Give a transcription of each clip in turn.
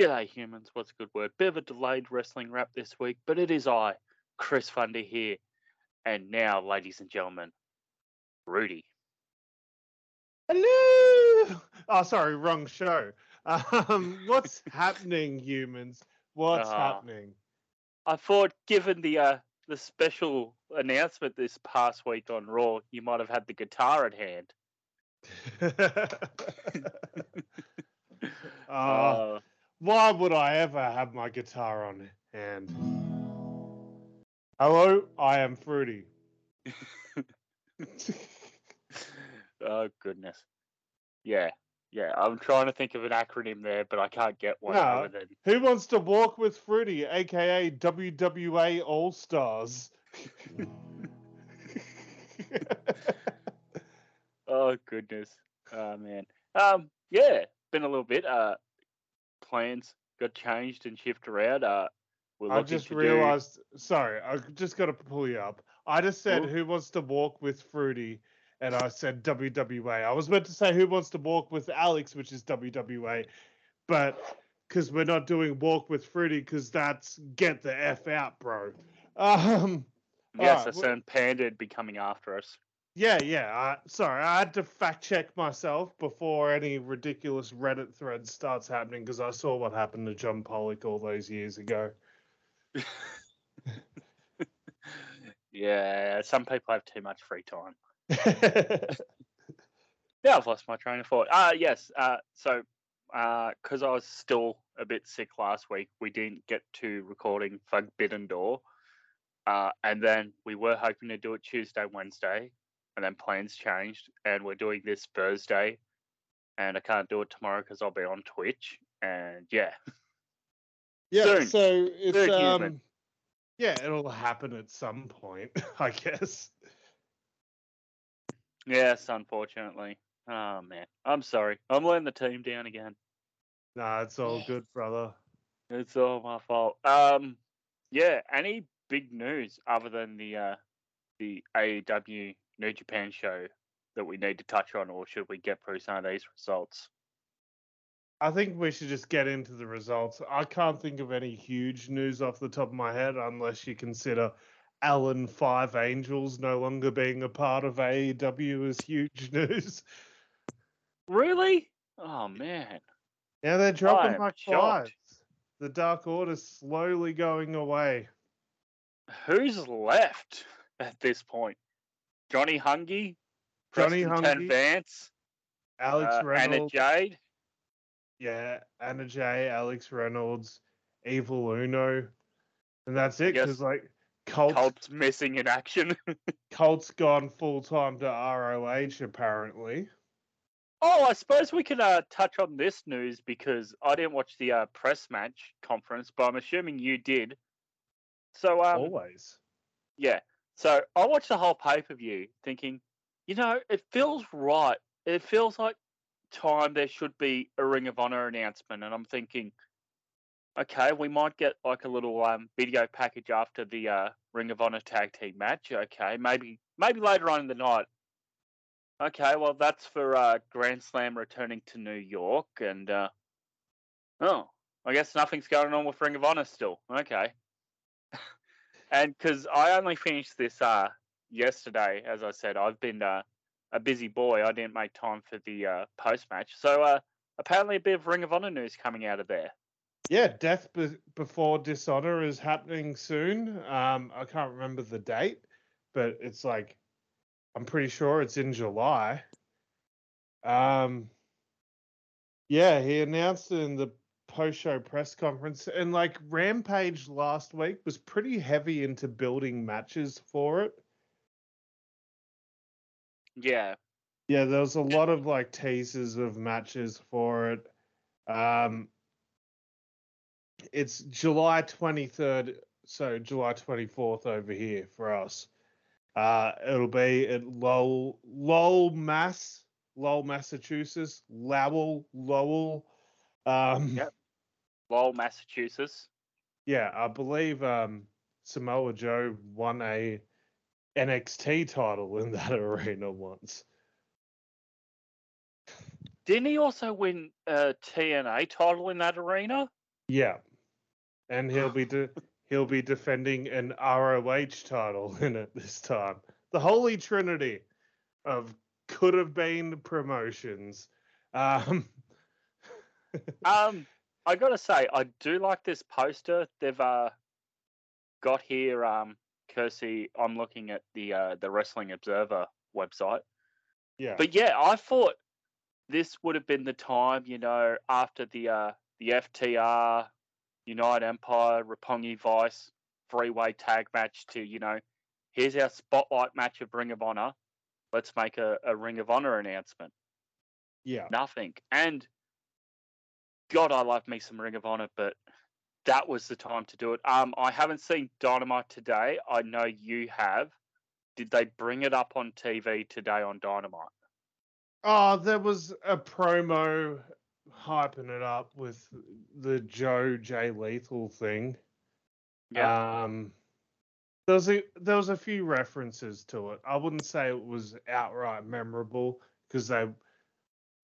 G'day, humans. What's a good word? Bit of a delayed wrestling wrap this week, but it is I, Chris Funder here. And now, ladies and gentlemen, Rudy. Hello. Oh, sorry, wrong show. Um, what's happening, humans? What's Uh, happening? I thought, given the uh, the special announcement this past week on Raw, you might have had the guitar at hand. Uh, Uh, why would I ever have my guitar on hand? Hello, I am Fruity. oh goodness. Yeah, yeah. I'm trying to think of an acronym there, but I can't get one No. other than Who wants to walk with Fruity, aka WWA All Stars? Oh goodness. Oh man. Um yeah, been a little bit. Uh plans got changed and shifted around. Uh we're I just realized. Sorry, I just got to pull you up. I just said Cool. who wants to walk with Fruity, and I said WWA. I was meant to say who wants to walk with Alex, which is WWA, but because we're not doing walk with Fruity, because that's get the f out, bro. Um, yes, alright, a well- panda would be coming after us. Yeah, yeah. I, sorry, I had to fact check myself before any ridiculous Reddit thread starts happening because I saw what happened to John Pollock all those years ago. Yeah, some people have too much free time. Yeah, I've lost my train of thought. Uh yes, uh so uh because I was still a bit sick last week, we didn't get to recording Forbidden Door. Uh and then we were hoping to do it Tuesday, Wednesday, and then plans changed and we're doing this Thursday. And I can't do it tomorrow because I'll be on Twitch. And yeah. Yeah, Soon. so it's Soon, um yeah, it'll happen at some point, I guess. Yes, unfortunately. Oh man. I'm sorry. I'm letting the team down again. Nah, it's all good, brother. It's all my fault. Um, yeah. Any big news other than the uh, the AEW New Japan show that we need to touch on, or should we get through some of these results? I think we should just get into the results. I can't think of any huge news off the top of my head unless you consider Alan Five Angels no longer being a part of AEW as huge news. Really? Oh man. Yeah, they're dropping like flies. The Dark Order's slowly going away. Who's left at this point? Johnny Hungy, Johnny Hungy, Vance, Alex uh, Anna Reynolds. Jade. Yeah, Anna Jay, Alex Reynolds, Evil Uno, and that's it. Because like Colt's Colt's missing in action. Colt's gone full time to ROH apparently. Oh, I suppose we can uh, touch on this news because I didn't watch the uh, press match conference, but I'm assuming you did. So, um, Always. yeah. So I watched the whole pay per view thinking, you know, it feels right. It feels like time there should be a Ring of Honor announcement. And I'm thinking, okay, we might get like a little um, video package after the uh, Ring of Honor tag team match. Okay, maybe maybe later on in the night. Okay, well that's for uh, Grand Slam returning to New York, and uh, oh, I guess nothing's going on with Ring of Honor still. Okay, and because I only finished this uh yesterday, as I said, I've been uh, a busy boy. I didn't make time for the uh, post match, so uh, apparently a bit of Ring of Honor news coming out of there. Yeah, Death Be- Before Dishonor is happening soon. Um, I can't remember the date, but it's like I'm pretty sure it's in July. Um, yeah, he announced in the post-show press conference, and like Rampage last week was pretty heavy into building matches for it. Yeah, Yeah, there was a lot of like teasers of matches for it. Um, it's July 23rd, so July 24th over here for us. Uh, it'll be at Lowell, Lowell, Mass, Lowell, Massachusetts, Lowell, Lowell. Um, Yep. Lowell, Massachusetts. Yeah, I believe um, Samoa Joe won a NXT title in that arena once. Didn't he also win a TNA title in that arena? Yeah, and he'll be de- he'll be defending an ROH title in it this time. The holy trinity of could have been promotions. Um, Um, I gotta say, I do like this poster. They've uh got here. Um, Kersey, I'm looking at the uh the Wrestling Observer website. yeah, But yeah, I thought this would have been the time, you know, after the uh the FTR, United Empire, Roppongi Vice three way tag match to, you know, here's our spotlight match of Ring of Honor. Let's make a, a Ring of Honor announcement. yeah. Nothing. And God, I love me some Ring of Honor, but that was the time to do it. Um, I haven't seen Dynamite today. I know you have. Did they bring it up on TV today on Dynamite? Oh, there was a promo hyping it up with the Joe Jay Lethal thing. Yeah. Um, there was a there was a few references to it. I wouldn't say it was outright memorable because they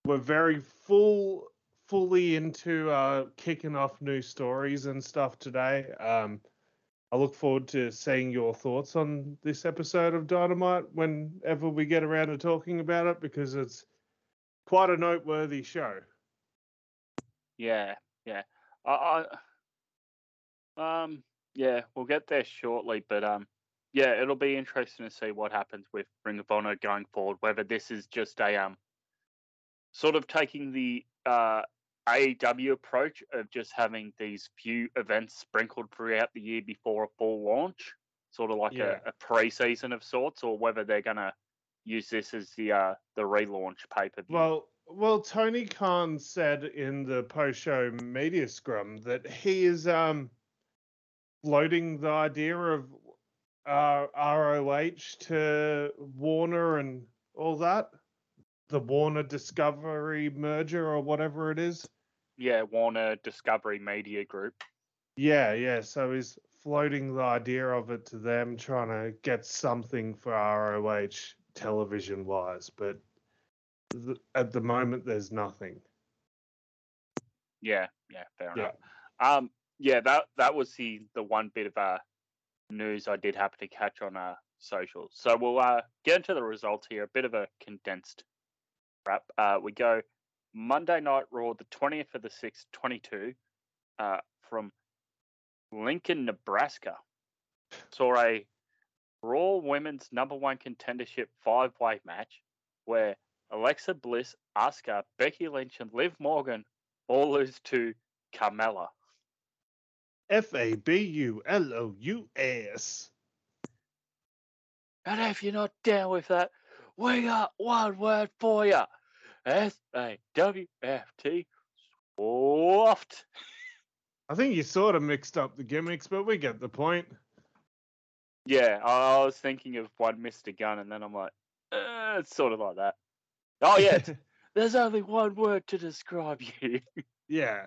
were very full fully into uh, kicking off new stories and stuff today. Um, I look forward to seeing your thoughts on this episode of Dynamite whenever we get around to talking about it because it's quite a noteworthy show. Yeah, yeah. I, I um yeah, we'll get there shortly, but um yeah, it'll be interesting to see what happens with Ring of Honor going forward, whether this is just a um sort of taking the uh AEW approach of just having these few events sprinkled throughout the year before a full launch, sort of like Yeah. a, a pre-season of sorts, or whether they're gonna use this as the uh the relaunch paper. Well, well, Tony Khan said in the post-show media scrum that he is um floating the idea of uh, ROH to Warner and all that, the Warner Discovery merger or whatever it is. Yeah, Warner Discovery Media Group. Yeah, yeah. So he's floating the idea of it to them, trying to get something for ROH television wise, but th- at the moment there's nothing. Yeah, yeah, fair Yeah. enough. Um, yeah, that that was the the one bit of uh news I did happen to catch on uh socials. So we'll uh get into the results here. A bit of a condensed wrap. Uh, we go Monday Night Raw, the twentieth of the sixth, twenty two, uh, from Lincoln, Nebraska. Saw a Raw Women's Number One Contendership five way match where Alexa Bliss, Asuka, Becky Lynch, and Liv Morgan all lose to Carmella. F A B U L O U S. And if you're not down with that, we got one word for you. S A W F T. Swaft. I think you sort of mixed up the gimmicks, but we get the point. Yeah, I, I was thinking of one Mr. Gun, and then I'm like, uh, it's sort of like that. Oh, yeah, there's only one word to describe you. yeah.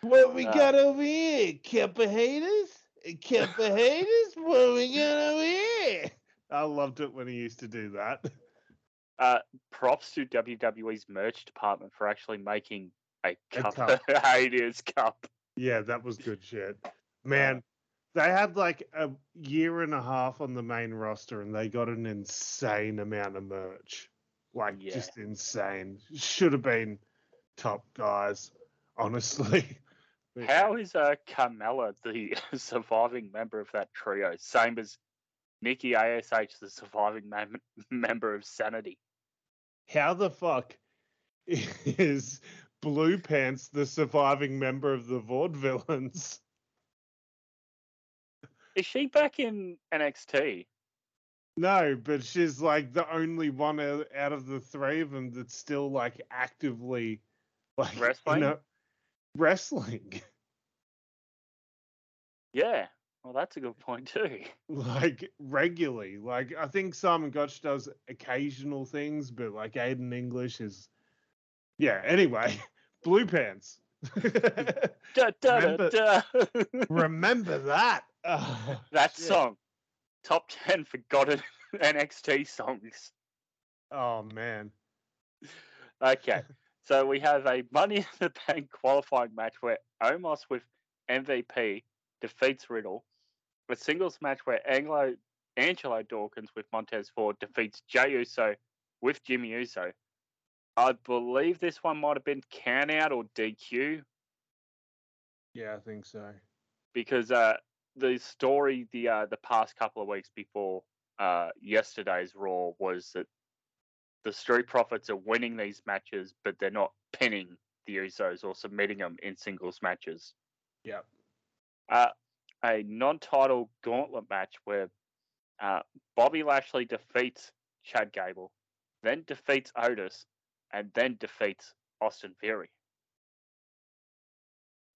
What we Uh, got over here? Kipper haters? Kipper haters? What we got over here? I loved it when he used to do that. Uh, props to WWE's merch department for actually making a A cup, cup. haters cup. Yeah, that was good shit. Man, they had like a year and a half on the main roster and they got an insane amount of merch. Like Yeah. just insane. Should have been top guys, honestly. How is uh, Carmella the surviving member of that trio? Same as Nikki ASH, the surviving mem- member of Sanity. How the fuck is Blue Pants the surviving member of the Vaudevillains? Is she back in NXT? No, but she's like the only one out out of the three of them that's still like actively like Wrestling? You know, wrestling. Yeah. Well, that's a good point too. like regularly. Like I think Simon Gotch does occasional things, but like Aiden English is yeah, anyway. Blue pants. Da, da, Remember- da. Remember that. Uh, that shit. song. Top 10 forgotten NXT songs. oh man. Okay. so we have a Money in the Bank qualifying match where Omos with MVP defeats Riddle. A singles match where Anglo Angelo Dawkins with Montez Ford defeats Jey Uso with Jimmy Uso. I believe this one might have been count out or DQ Yeah, I think so. because uh, the story the uh, the past couple of weeks before uh, yesterday's Raw was that the Street Profits are winning these matches, but they're not pinning the Usos or submitting them in singles matches. Yep. Uh, a non-title gauntlet match where uh, Bobby Lashley defeats Chad Gable, then defeats Otis, and then defeats Austin Theory.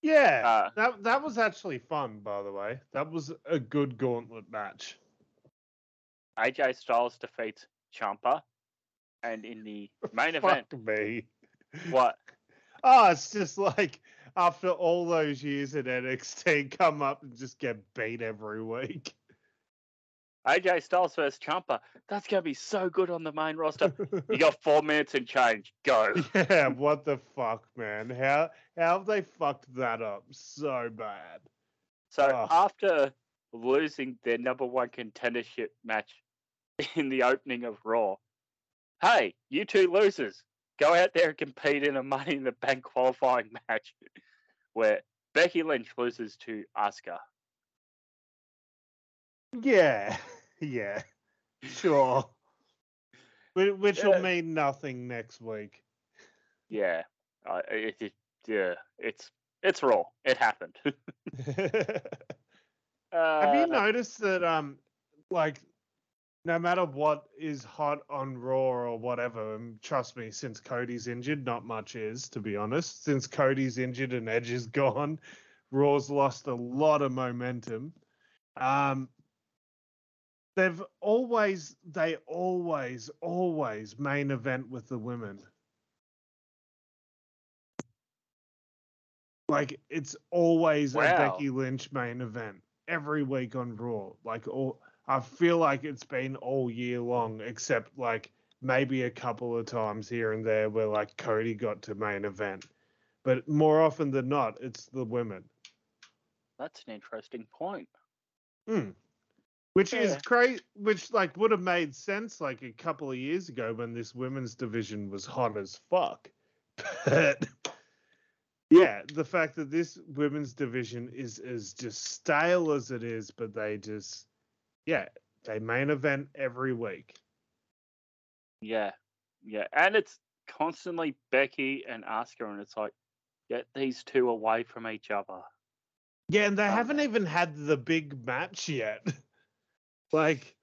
Yeah, Uh, that that was actually fun, by the way. That was a good gauntlet match. AJ Styles defeats Ciampa, and in the main event, Fuck me. what? Oh, it's just like after all those years at NXT, come up and just get beat every week. AJ Styles versus Ciampa. That's gonna be so good on the main roster. You got four minutes and change. Go. yeah, what the fuck, man? How how have they fucked that up so bad? So Ugh. after losing their number one contendership match in the opening of Raw, hey, you two losers, go out there and compete in a Money in the Bank qualifying match where Becky Lynch loses to Asuka. Yeah, yeah, sure. Whi- Which Yeah. will mean nothing next week. Yeah, uh, it, it, yeah, it's it's Raw. It happened. Have you Uh, noticed that um like no matter what is hot on Raw or whatever, and trust me, since Cody's injured, not much is, to be honest. Since Cody's injured and Edge is gone, Raw's lost a lot of momentum. Um they've always they always, always main event with the women. Like it's always a Becky Lynch main event every week on Raw. Like all, I feel like it's been all year long, except like maybe a couple of times here and there where like Cody got to main event. But more often than not, it's the women. That's an interesting point. Hmm. Which is Yeah. crazy, which like would have made sense like a couple of years ago when this women's division was hot as fuck. But yeah, the fact that this women's division is as just stale as it is, but they just yeah, they main event every week. Yeah, yeah, and it's constantly Becky and Asuka, and it's like get these two away from each other. Yeah, and they Um, haven't even had the big match yet. like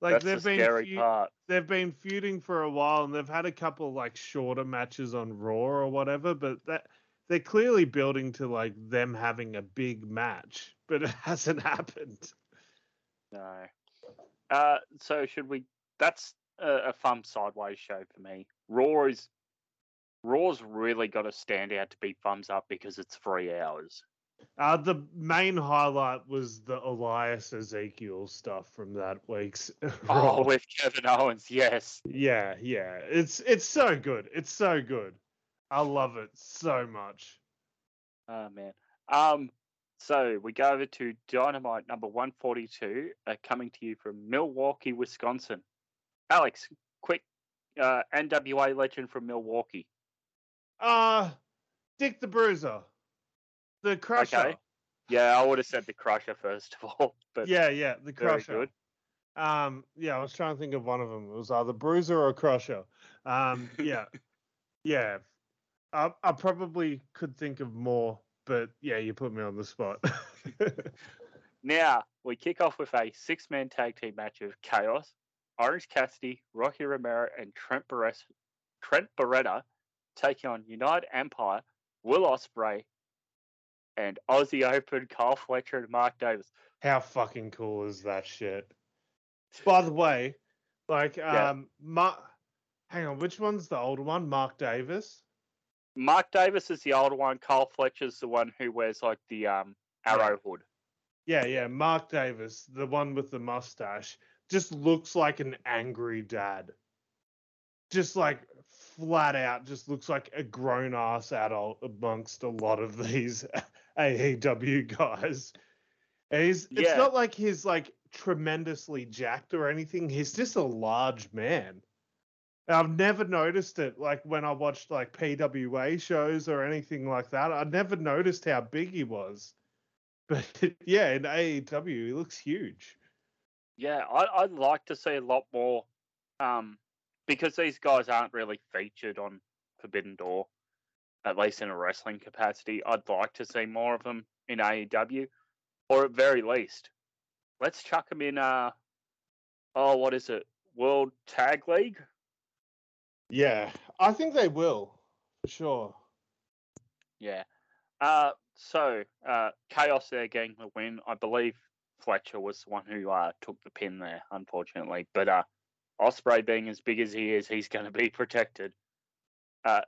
like they've the been scary feu- part. they've been feuding for a while and they've had a couple like shorter matches on Raw or whatever, but that they're clearly building to like them having a big match, but it hasn't happened. No. Uh, so should we? That's a, a fun sideways show for me. Raw is Raw's really got to stand out to be thumbs up because it's three hours. Uh the main highlight was the Elias Ezekiel stuff from that week's. Oh, with Kevin Owens, yes. Yeah, yeah. It's it's so good. It's so good. I love it so much. Oh man. Um. So we go over to Dynamite number one forty two, uh, coming to you from Milwaukee, Wisconsin. Alex, quick, uh, NWA legend from Milwaukee. Uh Dick the Bruiser. The Crusher. Okay. Yeah, I would have said the Crusher first of all, but Yeah, yeah, the very Crusher. good. Um, yeah, I was trying to think of one of them. It was either Bruiser or Crusher. Um, yeah, yeah. I, I probably could think of more, but yeah, you put me on the spot. Now we kick off with a six-man tag team match of Chaos, Orange Cassidy, Rocky Romero, and Trent Barres, Trent Beretta taking on United Empire, Will Ospreay, and Aussie Open Kyle Fletcher and Mark Davis. How fucking cool is that shit? By the way, like, Yeah. um, Mark, hang on, which one's the older one? Mark Davis. Mark Davis is the older one. Carl Fletcher's the one who wears like the um arrow hood. Yeah, yeah, Mark Davis, the one with the mustache, just looks like an angry dad. Just like flat out, just looks like a grown ass adult amongst a lot of these AEW guys. And he's it's not like he's like tremendously jacked or anything. He's just a large man. I've never noticed it like when I watched like PWA shows or anything like that. I never noticed how big he was. But yeah, in AEW he looks huge. Yeah, I, I'd like to see a lot more, um, because these guys aren't really featured on Forbidden Door, at least in a wrestling capacity. I'd like to see more of them in AEW, or at very least, let's chuck them in. Uh, oh, what is it? World Tag League. Yeah, I think they will for sure. Yeah. Uh, so uh, Chaos there getting the win. I believe Fletcher was the one who uh, took the pin there, unfortunately. But uh, Ospreay being as big as he is, he's going to be protected. Uh,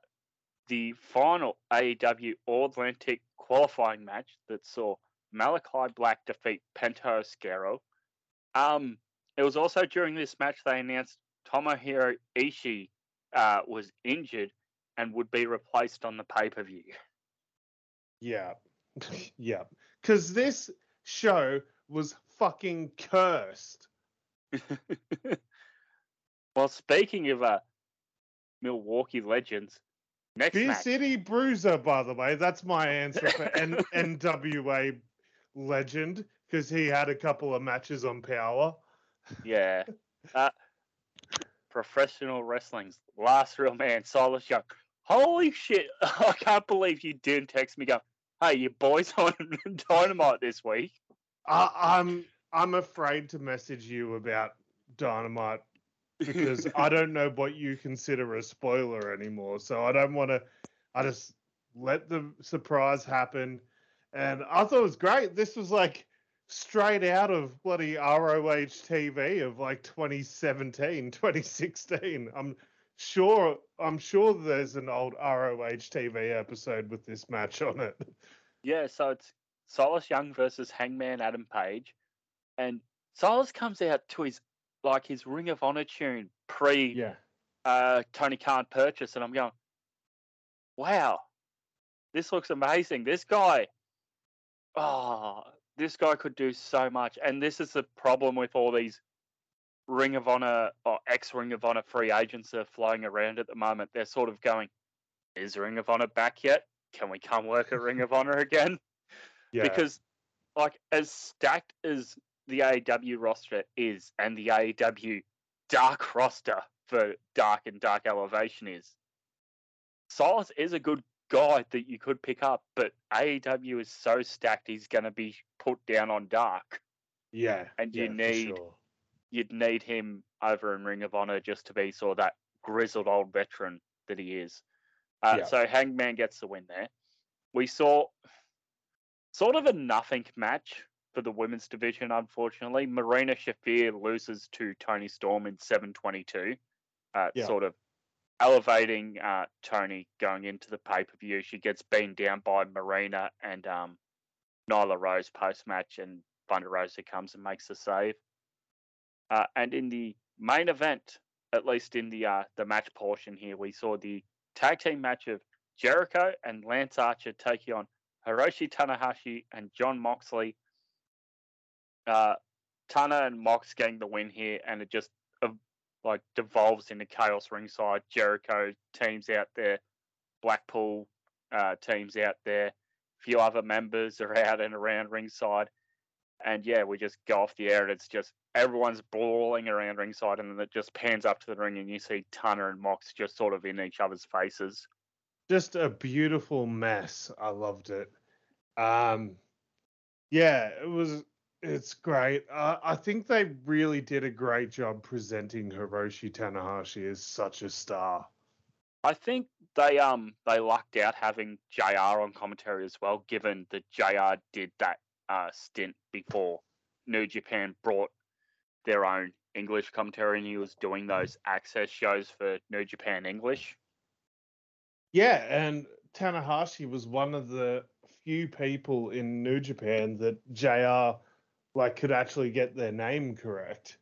the final AEW All Atlantic qualifying match that saw Malachi Black defeat Penta Oscuro. Um, it was also during this match they announced Tomohiro Ishii uh, was injured and would be replaced on the pay per view. Yeah. yeah. Because this show was fucking cursed. well, speaking of uh, Milwaukee legends, next Beer match. City Bruiser, by the way, that's my answer for N- NWA legend because he had a couple of matches on Power. Yeah. Uh, professional wrestling's last real man, Silas Young. Holy shit! I can't believe you didn't text me. Go, hey, your boys on Dynamite this week. I, I'm I'm afraid to message you about Dynamite because I don't know what you consider a spoiler anymore. So I don't want to. I just let the surprise happen, and I thought it was great. This was like straight out of bloody ROH TV of like 2017, 2016. I'm sure. I'm sure there's an old ROH TV episode with this match on it. Yeah, so it's Silas Young versus Hangman Adam Page, and Silas comes out to his like his Ring of Honor tune pre Yeah. uh, Tony Khan purchase, and I'm going, wow, this looks amazing. This guy, oh, this guy could do so much. And this is the problem with all these Ring of Honor or ex Ring of Honor free agents that are flying around at the moment. They're sort of going, is Ring of Honor back yet? Can we come work at Ring of Honor again? Yeah. Because, like, as stacked as the AEW roster is and the AEW dark roster for dark and dark elevation is, Silas is a good guy that you could pick up, but AEW is so stacked he's going to be put down on dark. yeah. and you yeah, need- sure. You'd need him over in Ring of Honor just to be sort of that grizzled old veteran that he is. Uh, Yeah. So Hangman gets the win there. We saw sort of a nothing match for the women's division, unfortunately. Marina Shafir loses to Toni Storm in 722, uh, Yeah. sort of elevating uh, Toni going into the pay per view. She gets beaten down by Marina and um, Nyla Rose post match, and Thunder Rosa comes and makes the save. Uh, and in the main event, at least in the uh, the match portion here, we saw the tag team match of Jericho and Lance Archer taking on Hiroshi Tanahashi and Jon Moxley. Uh, Tana and Mox getting the win here, and it just like devolves into chaos ringside. Jericho teams out there, Blackpool uh, teams out there, a few other members are out and around ringside, and yeah, we just go off the air, and it's just everyone's brawling around ringside, and then it just pans up to the ring, and you see Tana and Mox just sort of in each other's faces. just a beautiful mess. I loved it. Um, yeah, it was. It's great. Uh, I think they really did a great job presenting Hiroshi Tanahashi as such a star. I think they um they lucked out having JR on commentary as well, given that JR did that uh, stint before New Japan brought their own English commentary, and he was doing those access shows for New Japan English. Yeah, and Tanahashi was one of the few people in New Japan that JR like could actually get their name correct.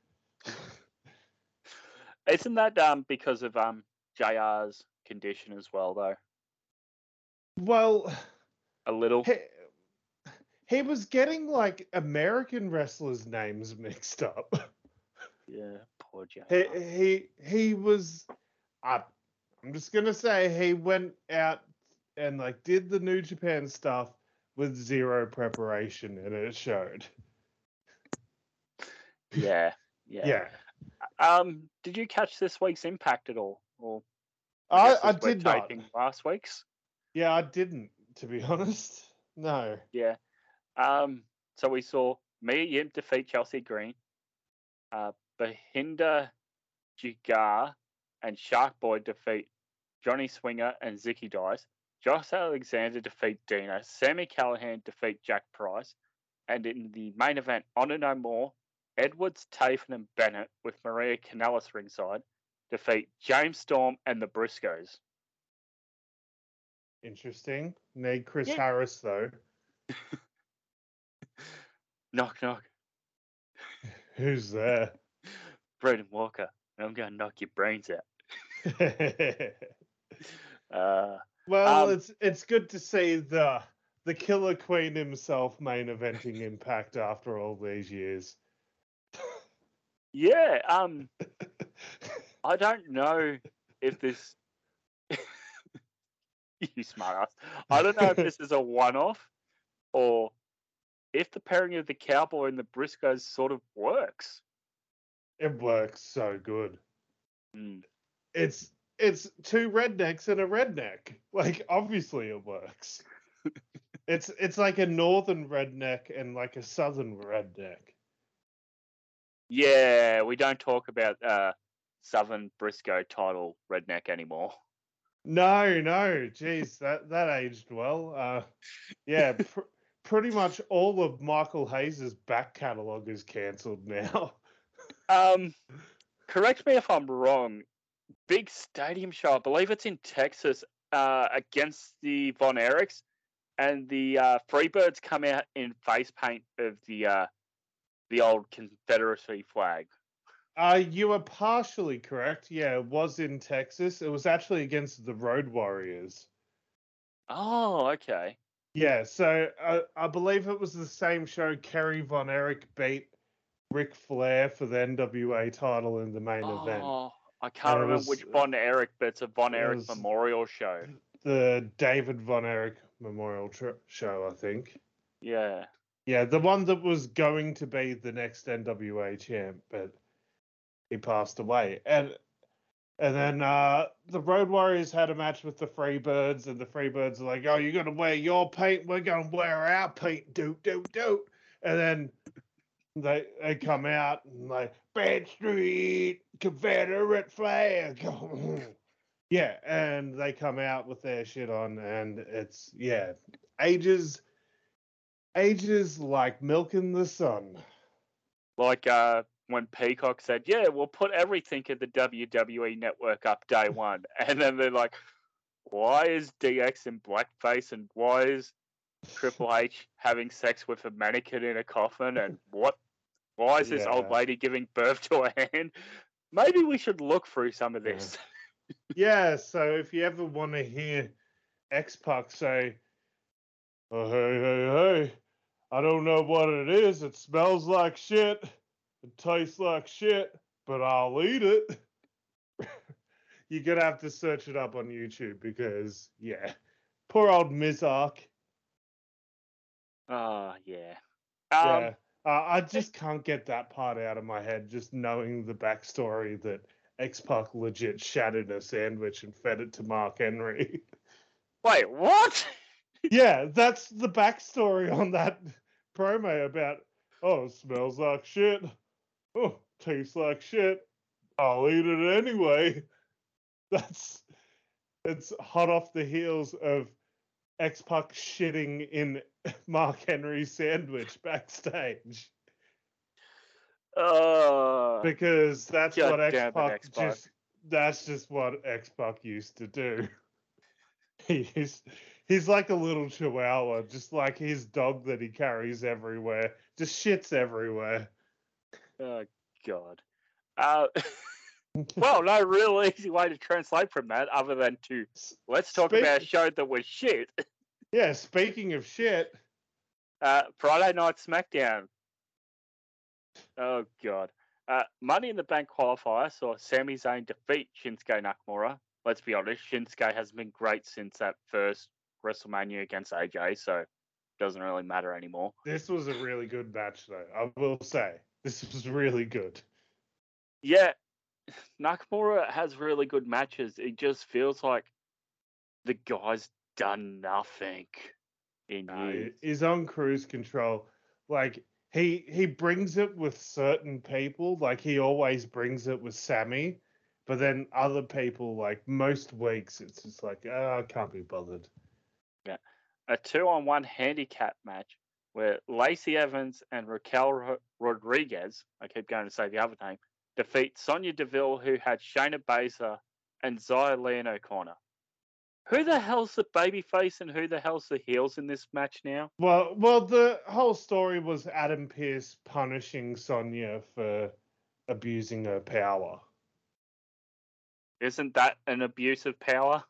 Isn't that um because of um JR's condition as well, though? Well, A little. he, he was getting like American wrestlers' names mixed up. Yeah, poor Jack. he he he was. I, I'm just gonna say he went out and like did the New Japan stuff with zero preparation, and it showed. Yeah, yeah. Yeah, Um, did you catch this week's Impact at all? Or I, guess I did not. Last week's. Yeah, I didn't. To be honest, no. Yeah. Um, so we saw Mia Yim defeat Chelsea Green, uh, Bhupinder Gujjar and Shark Boy defeat Johnny Swinger and Zicky Dice. Josh Alexander defeat Dina. Sami Callihan defeat Jack Price. And in the main event, Honor No More, Edwards, Taven, and Bennett with Maria Kanellis ringside defeat James Storm and the Briscoes. Interesting. Need Chris Yeah. Harris though. Knock, knock. Who's there? Braden Walker. I'm going to knock your brains out. Uh, well, Um, it's it's good to see the the Killer Queen himself main eventing Impact after all these years. Yeah. Um, I don't know if this. you smart ass. I don't know if this is a one off or if the pairing of the cowboy and the Briscoes sort of works. it works so good. Mm. It's it's two rednecks and a redneck. Like obviously it works. it's it's like a northern redneck and like a southern redneck. Yeah, we don't talk about uh, Southern Briscoe title redneck anymore. No, no, geez, that that aged well. Uh, yeah, pr- pretty much all of Michael Hayes's back catalogue is cancelled now. Um, correct me if I'm wrong. Big stadium show, I believe it's in Texas, uh, against the Von Erichs, and the uh, Freebirds come out in face paint of the uh, the old Confederacy flag. Uh, you were partially correct. Yeah, it was in Texas. It was actually against the Road Warriors. Oh, okay. Yeah, so uh, I believe it was the same show. Kerry Von Erich beat Ric Flair for the NWA title in the main event. Oh, I can't remember was- which Von Erich, but it's a Von it Erich memorial show. The David Von Erich Memorial tr- Show, I think. Yeah. Yeah, the one that was going to be the next NWA champ, but he passed away. And and then uh, the Road Warriors had a match with the Freebirds, and the Freebirds are like, "Oh, you're gonna wear your paint, we're gonna wear our paint, doot doot doot." And then they they come out and like Bad Street Confederate flag. yeah, and they come out with their shit on, and it's yeah, ages ages like milk in the sun. Like uh, when Peacock said, "Yeah, we'll put everything in the WWE network up day one," and then they're like, "Why is DX in blackface and why is Triple H having sex with a mannequin in a coffin and what? Why is this old lady giving birth to a hand?" Maybe we should look through some of Yeah. this. Yeah, so if you ever want to hear X Pac say, oh, hey, hey, hey, I don't know what it is. It smells like shit. It tastes like shit, but I'll eat it. You're going to have to search it up on YouTube because, yeah, poor old Mizark. Ah, yeah. yeah. Um, Uh, I just can't get that part out of my head, just knowing the backstory that X Pac legit shattered a sandwich and fed it to Mark Henry. Wait, what? yeah, that's the backstory on that promo about oh, it smells like shit. Oh, tastes like shit. I'll eat it anyway. That's it's hot off the heels of X Pac shitting in Mark Henry's sandwich backstage. Uh, Because that's what X Pac just that's just what X Pac used to do. He's he's like a little chihuahua, just like his dog that he carries everywhere. Just shits everywhere. oh God. Uh, well, no real easy way to translate from that, other than to let's talk Speak- about a show that was shit. Yeah, speaking of shit, Uh, Friday night SmackDown. Oh god. Uh, Money in the Bank qualifier saw Sami Zayn defeat Shinsuke Nakamura. Let's be honest, Shinsuke hasn't been great since that first WrestleMania against AJ, so it doesn't really matter anymore. This was a really good match, though. I will say this was really good. Yeah, Nakamura has really good matches. It just feels like the guy's done nothing in No, years. he's on cruise control. Like he he brings it with certain people. Like he always brings it with Sami, but then other people, like most weeks, it's just like oh, I can't be bothered. A two on one handicap match where Lacey Evans and Raquel Ro- Rodriguez, I keep going to say the other name, defeat Sonya Deville, who had Shayna Baszler and Zaya Leon O'Connor. Who the hell's the babyface and who the hell's the heels in this match now? Well, well, the whole story was Adam Pearce punishing Sonya for abusing her power. Isn't that an abuse of power?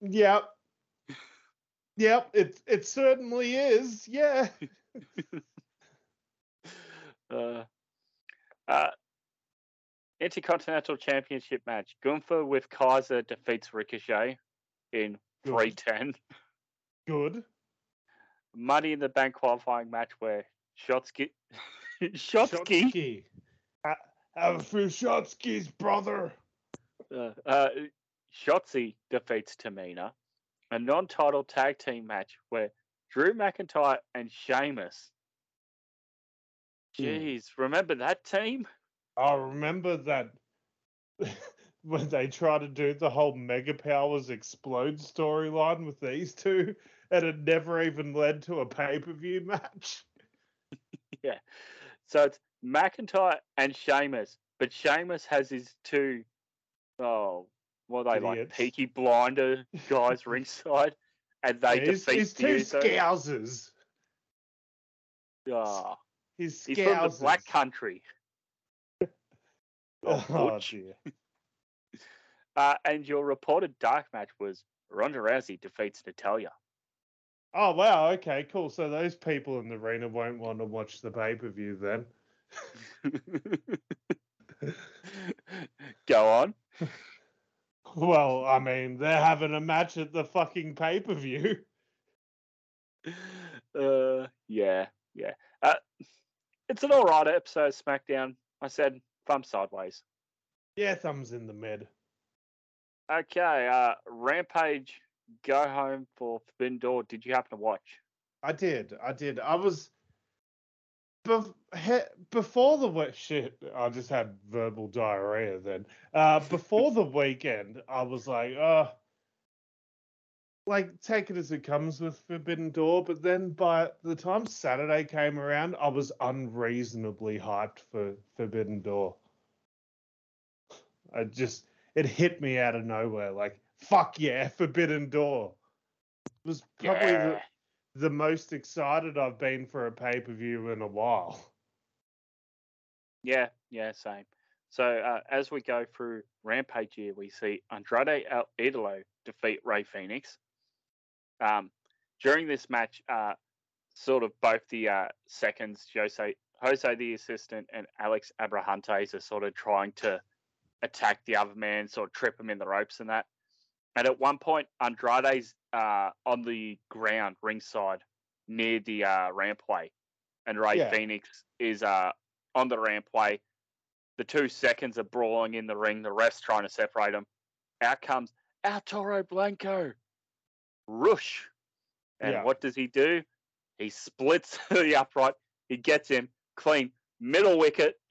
Yep. Yep, it it certainly is. Yeah. Uh, uh, Intercontinental Championship match. Gunther with Kaiser defeats Ricochet in 310. Good. Money in the Bank qualifying match where Shotsky, Shotsky, Shotsky. Ha- Have a few Shotskis, brother. uh, uh, Shotzi defeats Tamina. A non-title tag team match where Drew McIntyre and Sheamus. Hmm. Jeez, remember that team? I remember that when they try to do the whole Mega Powers explode storyline with these two, and it never even led to a pay per view match. Yeah, so it's McIntyre and Sheamus, but Sheamus has his two, oh, what they like, Idiots. Peaky Blinder guys ringside, and they He's, defeat he's the two scousers. Ah, He's he's from the Black. Country. Oh, Oh, dear. Uh, and your reported dark match was Ronda Rousey defeats Natalya. Oh wow, okay, cool. So those people in the arena won't want to watch the pay per view then. Go on. Well, I mean, they're having a match at the fucking pay per view. Uh, yeah, yeah. Uh, it's an alright episode of SmackDown. I said thumb sideways. Yeah, thumbs in the mid. Okay, uh, Rampage, go home for Forbidden Door. Did you happen to watch? I did, I did. I was before the shit. I just had verbal diarrhea then. Uh, before the weekend, I was like, uh like take it as it comes with Forbidden Door. But then by the time Saturday came around, I was unreasonably hyped for Forbidden Door. I just it hit me out of nowhere. Like fuck yeah, Forbidden Door. It was probably Yeah. the most excited I've been for a pay per view in a while. Yeah, yeah, same. So uh, as we go through Rampage here, we see Andrade El Idolo defeat Rey Fenix. Um, during this match, uh, sort of both the uh, seconds, Jose, Jose the assistant and Alex Abrahantes are sort of trying to attack the other man, sort of trip him in the ropes and that. And at one point, Andrade's uh, on the ground ringside near the uh, rampway, and Rey Yeah. Fenix is uh, on the rampway. The two seconds are brawling in the ring. The ref's trying to separate them. Out comes our Toro Blanco. Rush. And Yeah. what does he do? He splits the upright. He gets him clean middle wicket.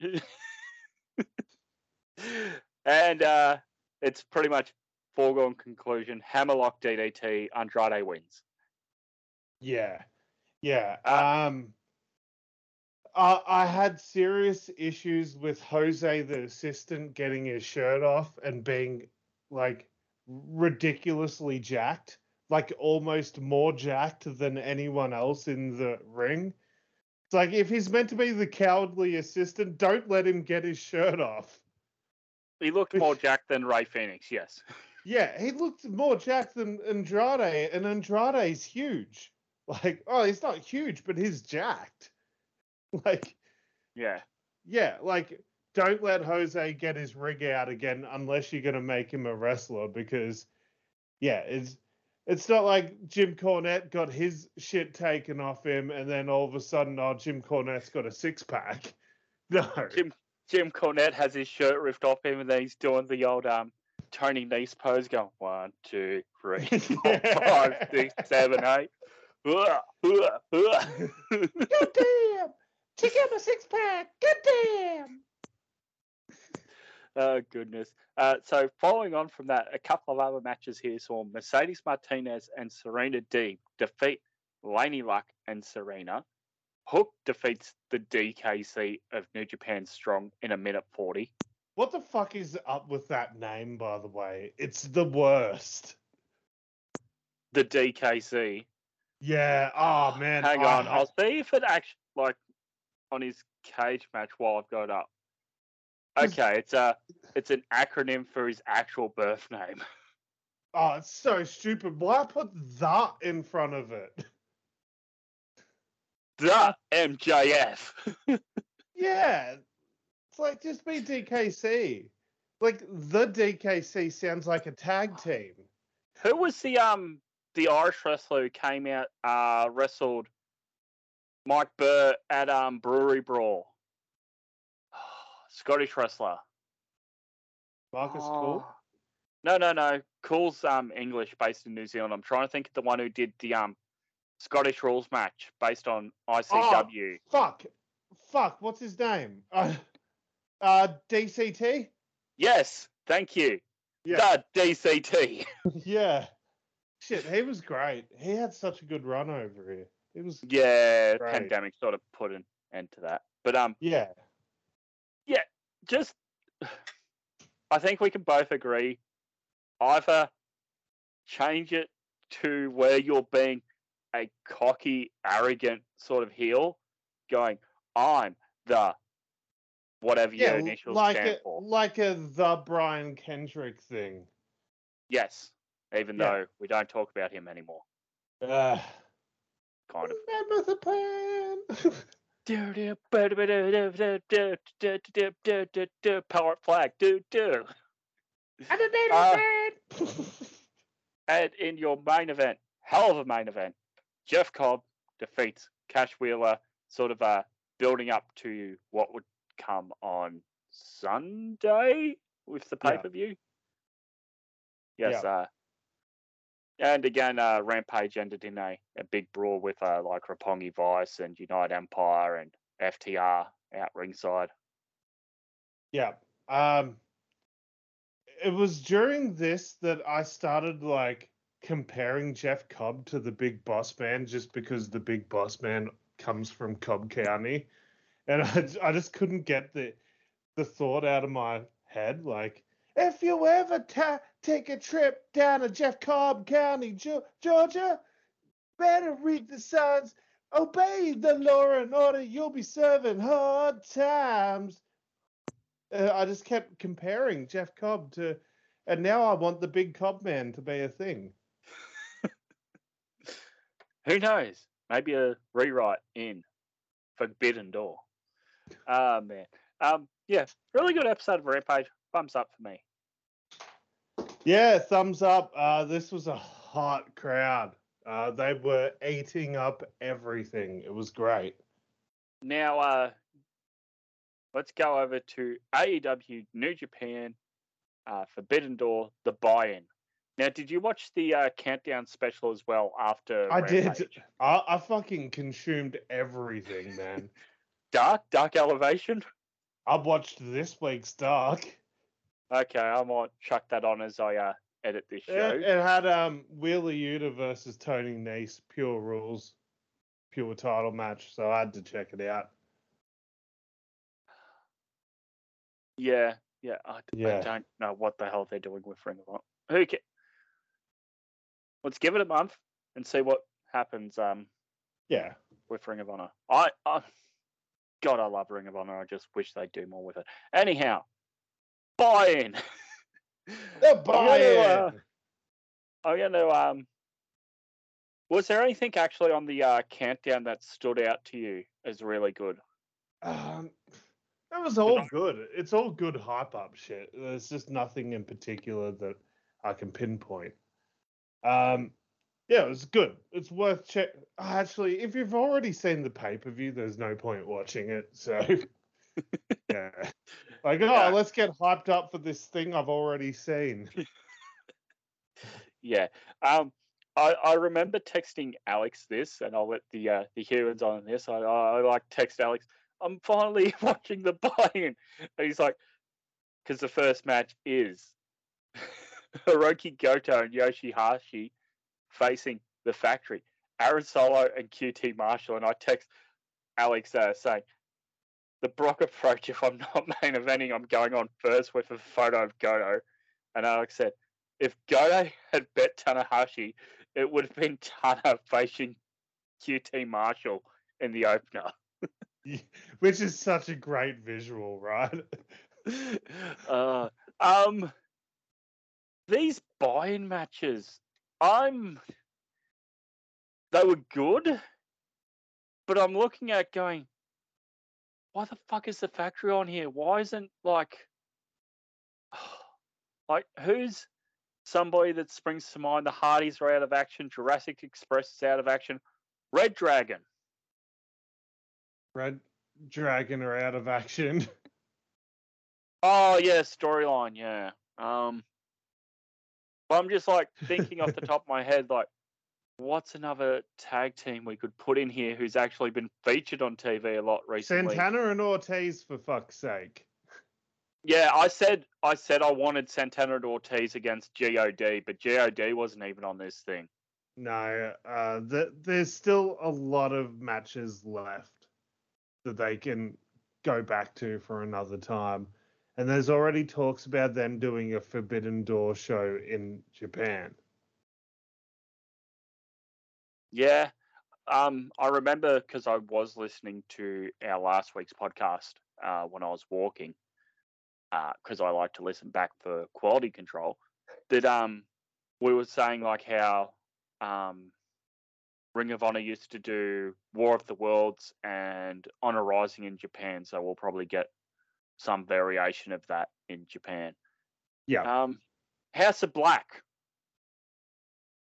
and uh, it's pretty much foregone conclusion. Hammerlock DDT. Andrade wins. Yeah, yeah. Uh, Um, I I had serious issues with Jose the assistant getting his shirt off and being like ridiculously jacked, like almost more jacked than anyone else in the ring. It's like if he's meant to be the cowardly assistant, don't let him get his shirt off. He looked more jacked than Rey Fenix. Yes. Yeah, he looked more jacked than Andrade, and Andrade's huge. Like, oh, he's not huge, but he's jacked. Like, Yeah. yeah, like don't let Jose get his rig out again unless you're gonna make him a wrestler because yeah, it's it's not like Jim Cornette got his shit taken off him and then all of a sudden oh Jim Cornette's got a six pack. No. Jim Jim Cornette has his shirt ripped off him, and then he's doing the old um Tony Nese pose, going one, two, three, four, five, six, seven, eight. God damn! Check out my six pack. God damn! Oh goodness. Uh, so following on from that, a couple of other matches here saw Mercedes Martinez and Serena Deeb defeat Laynie Luck and Serena. Hook defeats the DKC of New Japan Strong in a minute forty. What the fuck is up with that name, by the way? It's the worst. The DKC. Yeah. Oh man. Hang I on, ha- I'll see if it actually like on his cage match while I've got up. Okay, it's a it's an acronym for his actual birth name. Oh, it's so stupid. Why put that in front of it? The MJF. Yeah. It's like just be DKC. Like the DKC sounds like a tag team. Who was the um the Irish wrestler who came out uh wrestled Mike Burr at um Brewery Brawl? Scottish wrestler. Marcus Kool. Oh. No, no, no. Kool's um English, based in New Zealand. I'm trying to think of the one who did the um Scottish rules match based on ICW. Fuck. Fuck. What's his name? Uh, uh DCT? Yes, thank you. Yeah. The DCT. yeah. Shit, he was great. He had such a good run over here. It was yeah, Right. pandemic sort of put an end to that. But um, Yeah. yeah. just I think we can both agree either change it to where you're being a cocky, arrogant sort of heel, going, I'm the whatever Yeah, your initials like stand a, for. like a the Brian Kendrick thing. Yes, even Yeah. though we don't talk about him anymore, Uh, kind of. remember the plan? Power flag, do do. I don't need Uh, a. And in your main event, hell of a main event, Jeff Cobb defeats Cash Wheeler, sort of uh, building up to what would come on Sunday with the pay per view. Yes, uh, and again, uh, Rampage ended in a, a big brawl with uh, like Roppongi Vice and United Empire and FTR out ringside. Yeah. Um it was during this that I started like comparing Jeff Cobb to the Big Boss Man just because the Big Boss Man comes from Cobb County. And I just couldn't get the the thought out of my head like if you ever ta- take a trip down to Jeff Cobb County, Ge- Georgia, better read the signs, obey the law and order, you'll be serving hard times. Uh, I just kept comparing Jeff Cobb to, and now I want the big Cobb man to be a thing. Who knows? Maybe a rewrite in Forbidden Door. Ah man. Um yeah, really good episode of Rampage. Thumbs up for me. Yeah, thumbs up. Uh, this was a hot crowd. Uh, they were eating up everything. It was great. Now uh let's go over to AEW New Japan uh Forbidden Door, the buy-in. Now did you watch the uh, countdown special as well after I did. I, I fucking consumed everything, man. Dark, Dark Elevation? I've watched this week's Dark. Okay, I might chuck that on as I uh, edit this show. It, it had um Wheeler Yuta versus Tony Nese, pure rules, pure title match. So I had to check it out. Yeah, yeah. I, I don't know what the hell they're doing with Ring of Honor. Who ca Let's give it a month and see what happens um, Yeah. with Ring of Honor. I, I, God, I love Ring of Honor. I just wish they'd do more with it. Anyhow, buy in. The uh, buy-in. I'm going to um, Was there anything actually on the uh, countdown that stood out to you as really good? Um, that was all good. It's all good hype up shit. There's just nothing in particular that I can pinpoint. Um, yeah, it was good. It's worth check. Actually, if you've already seen the pay per view, there's no point watching it. So, yeah, like, oh, Yeah. let's get hyped up for this thing I've already seen. Yeah. Um, I, I remember texting Alex this, and I'll let the uh, the humans on this. I, I like text Alex. I'm finally watching the buy-in, and he's like, because the first match is Hirooki Goto and Yoshihashi facing the Factory, Aaron Solo and QT Marshall, and I text Alex uh, saying. The Brock approach, if I'm not main eventing, I'm going on first with a photo of Goto. And Alex said, if Goto had bet Tanahashi, it would have been Tana facing QT Marshall in the opener. Which is such a great visual, right? uh, um, these buy-in matches, I'm, they were good, but I'm looking at going, why the fuck is the factory on here? Why isn't like, like who's somebody that springs to mind? The Hardys are out of action. Jurassic Express is out of action. Red Dragon. Red Dragon are out of action. Oh yeah, storyline, yeah. Um but I'm just like thinking off the top of my head, like, what's another tag team we could put in here who's actually been featured on TV a lot recently? Santana and Ortiz, for fuck's sake. Yeah, I said I said I wanted Santana and Ortiz against God, but God wasn't even on this thing. No, uh, th- there's still a lot of matches left that they can go back to for another time. And there's already talks about them doing a Forbidden Door show in Japan. Yeah. Um, I remember because I was listening to our last week's podcast uh, when I was walking, because I like to listen back for quality control. That um, we were saying like how um, Ring of Honor used to do War of the Worlds and Honor Rising in Japan, so we'll probably get some variation of that in Japan. Yeah. Um, House of Black.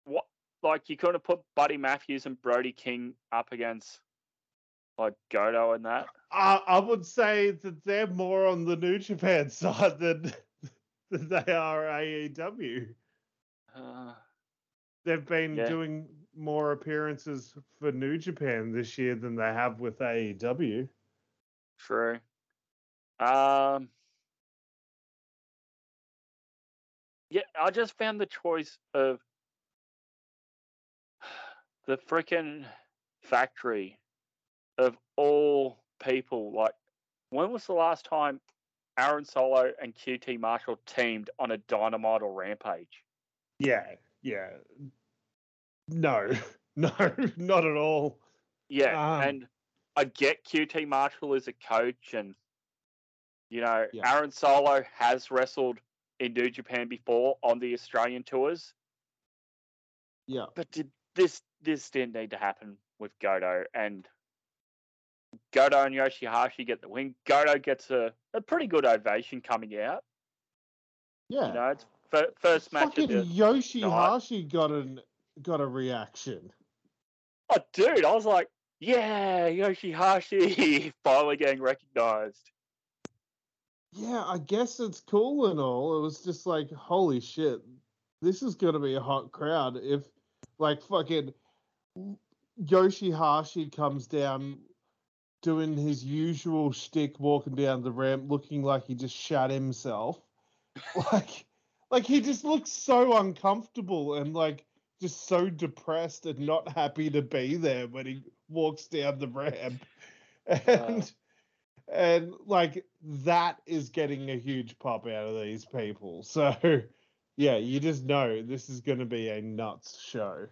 What like you could have put Buddy Matthews and Brody King up against like Goto and that. I, I would say that they're more on the New Japan side than, than they are AEW. Uh, They've been Yeah. doing more appearances for New Japan this year than they have with AEW. true. Um. Yeah, I just found the choice of the freaking factory of all people. Like, when was the last time Aaron Solo and QT Marshall teamed on a Dynamite or Rampage? Yeah, yeah. No, no, not at all. Yeah, Um, and I get QT Marshall as a coach, and you know Yeah. Aaron Solo has wrestled in New Japan before on the Australian tours, Yeah. but did this this didn't need to happen with Goto and Goto and Yoshihashi get the win. Goto gets a, a pretty good ovation coming out. Yeah. You know, it's fir- first match Fucking of the. Yoshihashi got an got a reaction. Oh, dude, I was like, yeah, Yoshihashi finally getting recognized. Yeah, I guess it's cool and all. It was just like, holy shit, this is gonna be a hot crowd. If like fucking Yoshihashi comes down doing his usual shtick, walking down the ramp, looking like he just shat himself. like, like he just looks so uncomfortable and like just so depressed and not happy to be there when he walks down the ramp. Uh, and and like that is getting a huge pop out of these people. So yeah, you just know this is going to be a nuts show.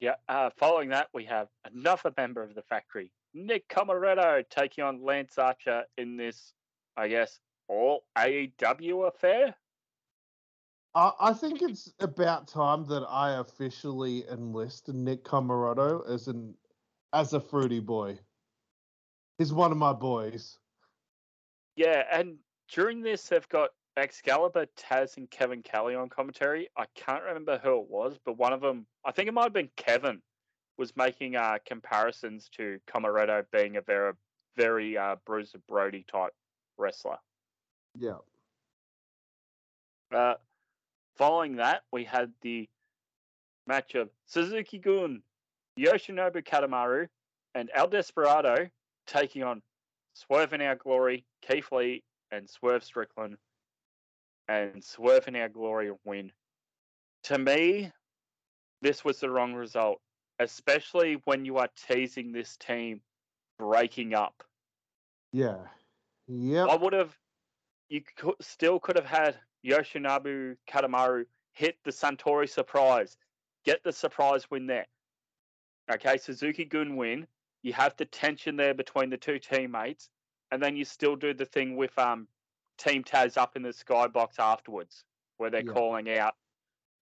Yeah. Uh, following that, we have another member of the factory, Nick Comoroto, taking on Lance Archer in this, I guess, all AEW affair. I, I think it's about time that I officially enlist Nick Comoroto as an as a fruity boy. He's one of my boys. Yeah, and during this, they've got Excalibur, Taz, and Kevin Kelly on commentary. I can't remember who it was, but one of them, I think it might have been Kevin, was making uh, comparisons to Comoroto being a very, very uh, Bruiser Brody type wrestler. Yeah. Uh, following that, we had the match of Suzuki Gun, Yoshinobu Kanemaru, and El Desperado taking on Swerve in Our Glory, Keith Lee, and Swerve Strickland. And Swerve in Our Glory win. To me, this was the wrong result, especially when you are teasing this team breaking up. Yeah. Yeah. I would have, you could, still could have had Yoshinobu Kanemaru hit the Suntory surprise, get the surprise win there. Okay, Suzuki Gun win. You have the tension there between the two teammates, and then you still do the thing with um, Team Taz up in the skybox afterwards, where they're Yeah. calling out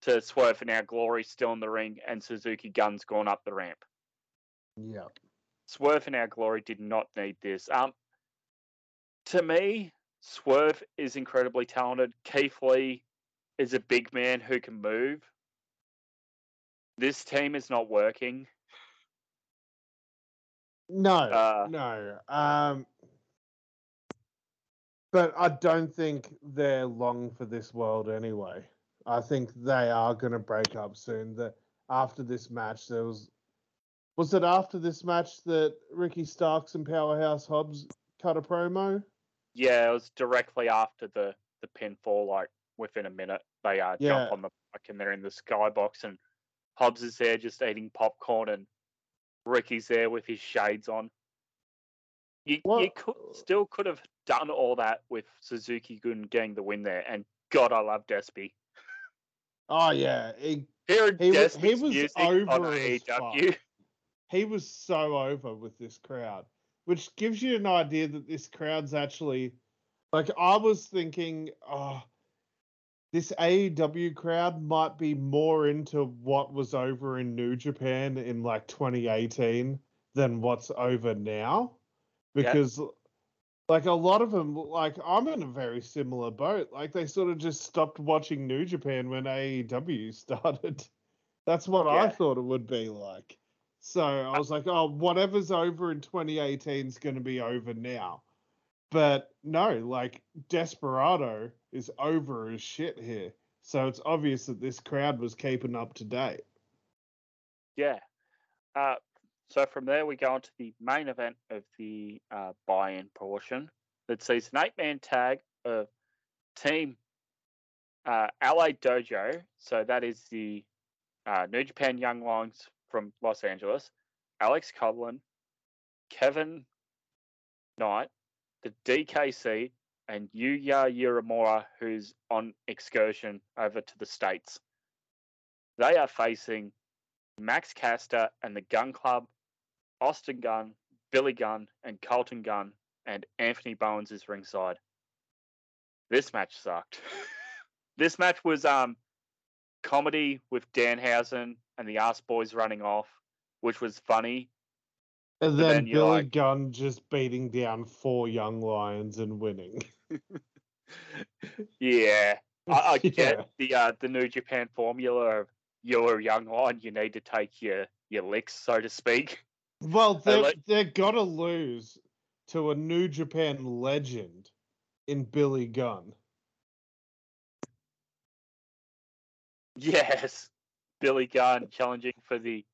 to Swerve and Our Glory still in the ring, and Suzuki Gun's gone up the ramp. Yeah. Swerve and Our Glory did not need this. Um, to me, Swerve is incredibly talented. Keith Lee is a big man who can move. This team is not working. No, Uh, no. Um, but I don't think they're long for this world anyway. I think they are going to break up soon. That after this match, there was was it after this match that Ricky Starks and Powerhouse Hobbs cut a promo? Yeah, it was directly after the the pinfall, like within a minute. They uh, Yeah. jump on the bike and they're in the skybox, and Hobbs is there just eating popcorn, and Ricky's there with his shades on. You, you could, uh, still could have done all that with Suzuki Gun getting the win there, and God, I love Despy. Oh yeah, he Hearing He wa- he was over as he was so over with this crowd, which gives you an idea that this crowd's actually like I was thinking, oh, this AEW crowd might be more into what was over in New Japan in like 2018 than what's over now, Yeah. because like a lot of them, like I'm in a very similar boat. Like they sort of just stopped watching New Japan when AEW started. That's what I thought it would be like. So I was like, oh, whatever's over in 2018 is going to be over now. But no, like Desperado is over as shit here. So it's obvious that this crowd was keeping up to date. yeah. Uh, so from there, we go on to the main event of the uh, buy-in portion that sees an eight-man tag of Team uh, LA Dojo. So that is the uh, New Japan Young Lions from Los Angeles, Alex Coughlin, Kevin Knight, the DKC, and Yuya Uemura, who's on excursion over to the States. They are facing Max Caster and the Gun Club, Austin Gunn, Billy Gunn, and Colton Gunn, and Anthony Bowens is ringside. This match sucked. this match was um comedy with Danhausen and the Ass Boys running off, which was funny. And then, then Billy like- Gunn just beating down four young lions and winning. Yeah, I, I Yeah. get the uh, the New Japan formula of you're a young lion, you need to take your your licks, so to speak. Well, they're, like- they're gonna lose to a New Japan legend in Billy Gunn. Yes, Billy Gunn challenging for the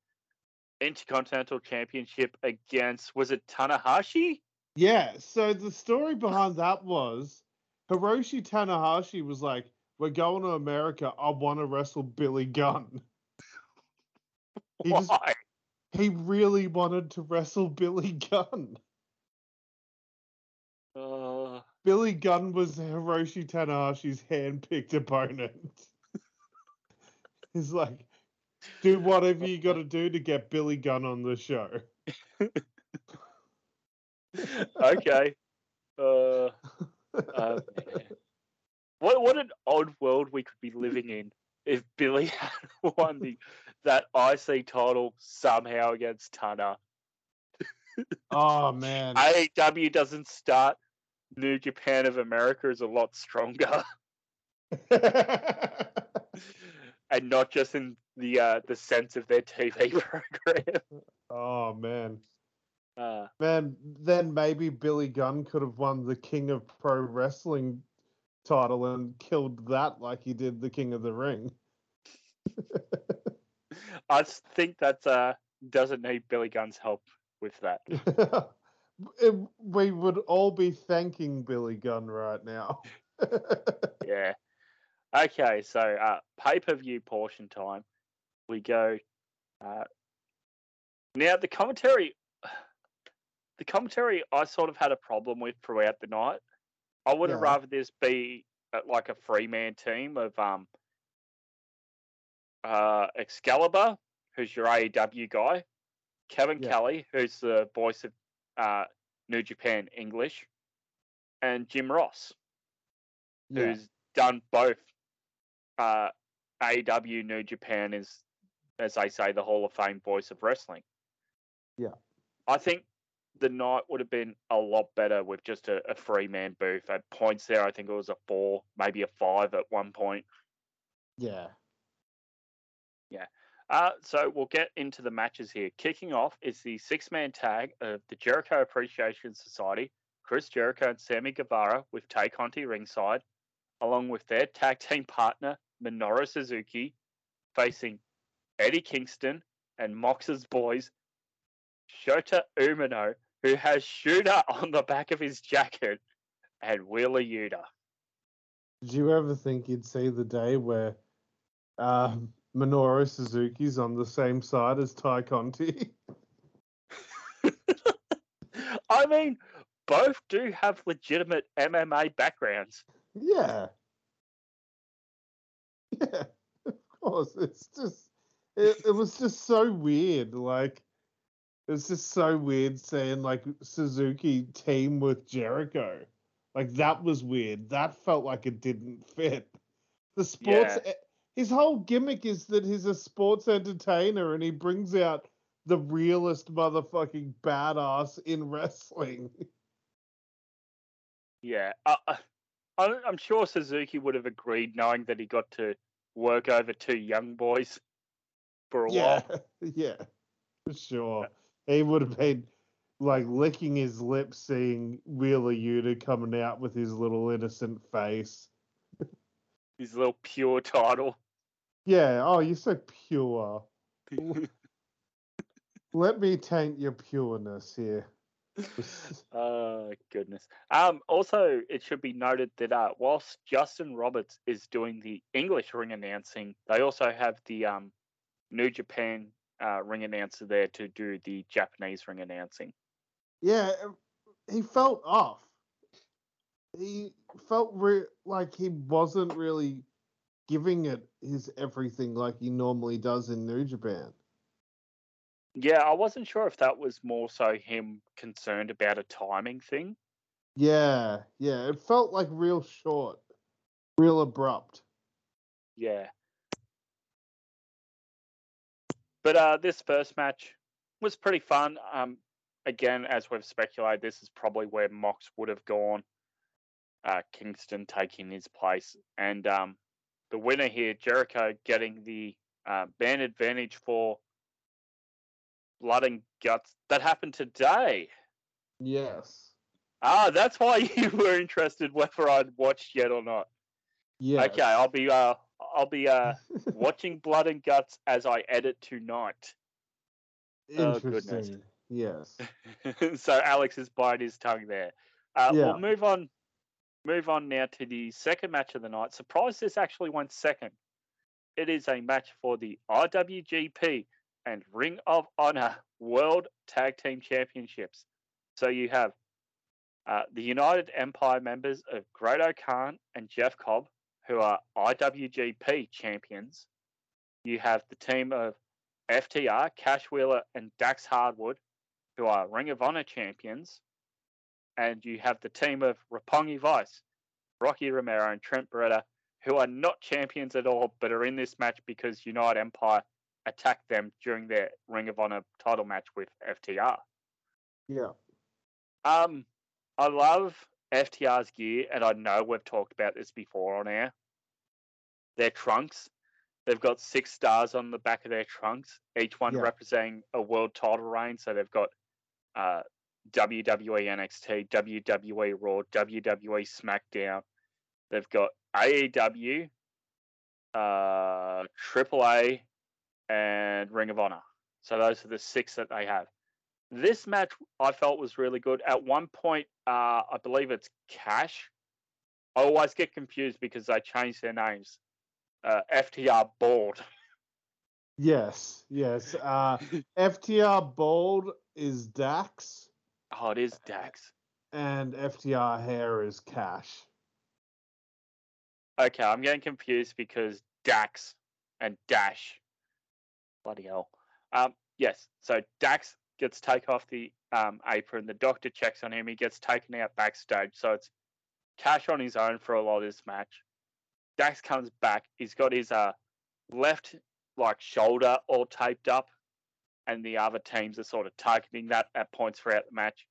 Intercontinental Championship against was it Tanahashi? Yeah, so the story behind that was Hiroshi Tanahashi was like, We're going to America. I want to wrestle Billy Gunn. He Why? just he really wanted to wrestle Billy Gunn. Uh, Billy Gunn was Hiroshi Tanahashi's hand-picked opponent. He's like, do whatever you got to do to get Billy Gunn on the show. okay. Uh, uh, what what an odd world we could be living in if Billy had won the that IC title somehow against Tana. Oh man. AEW doesn't start. New Japan of America is a lot stronger, and not just in the uh, the sense of their TV program. oh man. Uh, Man, then maybe Billy Gunn could have won the King of Pro Wrestling title and killed that like he did the King of the Ring. I think that uh, doesn't need Billy Gunn's help with that. It- we would all be thanking Billy Gunn right now. Yeah. Okay, so uh, pay per view portion time. We go. Uh, now the commentary, the commentary I sort of had a problem with throughout the night. I would have Yeah. rather this be uh, like a free man team of um, uh, Excalibur, who's your AEW guy, Kevin Yeah. Kelly, who's the voice of uh, New Japan English, and Jim Ross Yeah. who's done both uh, AEW New Japan is, as they say, the Hall of Fame voice of wrestling. Yeah. I think the night would have been a lot better with just a, a three man booth. At points there, I think it was a four, maybe a five at one point. Yeah. Yeah. Uh, so we'll get into the matches here. Kicking off is the six man tag of the Jericho Appreciation Society, Chris Jericho and Sammy Guevara with Tay Conti ringside, along with their tag team partner, Minoru Suzuki, facing Eddie Kingston and Mox's boys, Shota Umino, who has Shooter on the back of his jacket, and Wheeler Yuta. Did you ever think you'd see the day where um, Minoru Suzuki's on the same side as Tay Conti? I mean, both do have legitimate MMA backgrounds. yeah. Yeah, of course. It's just, it, it was just so weird. Like, it's just so weird seeing like Suzuki team with Jericho. Like, that was weird. That felt like it didn't fit. The sports, Yeah. his whole gimmick is that he's a sports entertainer and he brings out the realest motherfucking badass in wrestling. Yeah, uh, uh, I- I'm sure Suzuki would have agreed, knowing that he got to work over two young boys for a yeah, while. yeah, for sure. He would have been like licking his lips seeing Wheeler Yuta coming out with his little innocent face. His little pure title. Yeah, oh, you're so pure. Let me taint your pureness here. Oh goodness. Um. Also, it should be noted that uh, whilst Justin Roberts is doing the English ring announcing, they also have the um, New Japan uh, ring announcer there to do the Japanese ring announcing. yeah, he felt off. He felt re- like he wasn't really giving it his everything like he normally does in New Japan. Yeah, I wasn't sure if that was more so him concerned about a timing thing. Yeah, yeah, it felt like real short, real abrupt. Yeah. But uh, this first match was pretty fun. Um, again, as we've speculated, this is probably where Mox would have gone. Uh, Kingston taking his place, and um, the winner here, Jericho, getting the uh, band advantage for blood and guts. That happened today. Yes. Ah, that's why you were interested whether I'd watched yet or not. Yeah. Okay, I'll be uh, I'll be uh, watching Blood and Guts as I edit tonight. oh, goodness. Interesting. Yes. so Alex is biting his tongue there. Uh, Yeah. We'll move on. Move on now to the second match of the night. Surprised this actually went second. It is a match for the IWGP and Ring of Honor World Tag Team Championships. So you have uh, the United Empire members of Great Khan and Jeff Cobb, who are IWGP champions. You have the team of FTR, Cash Wheeler, and Dax Harwood, who are Ring of Honor champions. And you have the team of Roppongi Vice, Rocky Romero and Trent Beretta, who are not champions at all, but are in this match because United Empire attacked them during their Ring of Honor title match with FTR. Yeah. Um, I love FTR's gear, and I know we've talked about this before on air. Their trunks, they've got six stars on the back of their trunks, each one Yeah. representing a world title reign. So they've got uh, WWE NXT, WWE Raw, WWE SmackDown. They've got AEW, uh, AAA, and Ring of Honor. So those are the six that they have. This match I felt was really good. At one point, uh, I believe it's Cash. I always get confused because they change their names. Uh, FTR Bald. Yes, yes. Uh, FTR Bold is Dax, Oh, it is Dax. and FTR Hair is Cash. Okay, I'm getting confused because Dax and Dash. Bloody hell. Um, yes, so Dax gets taken off the um, apron. The doctor checks on him. He gets taken out backstage. So it's Cash on his own for a lot of this match. Dax comes back. He's got his uh, left like shoulder all taped up, and the other teams are sort of targeting that at points throughout the match.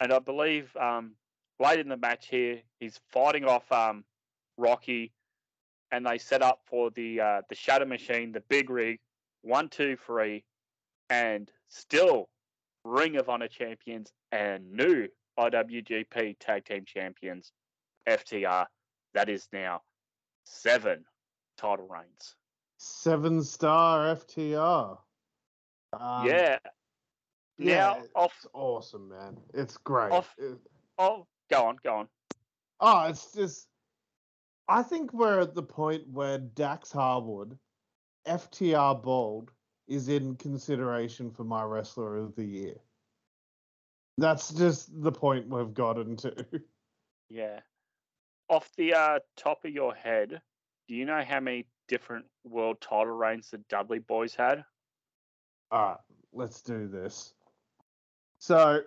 And I believe um, late in the match here, he's fighting off um, Rocky, and they set up for the uh, the Shatter Machine, the big rig, one, two, three, and still Ring of Honor champions and new IWGP Tag Team Champions, FTR. That is now seven title reigns. Seven star FTR. Um, yeah. yeah, Now off. It's awesome, man. It's great. Off- It- Oh, go on, go on. oh, it's just. I think we're at the point where Dax Harwood, FTR Bold, is in consideration for my Wrestler of the Year. That's just the point we've gotten to. Yeah. Off the uh, top of your head, do you know how many different world title reigns the Dudley Boys had? All right, let's do this. So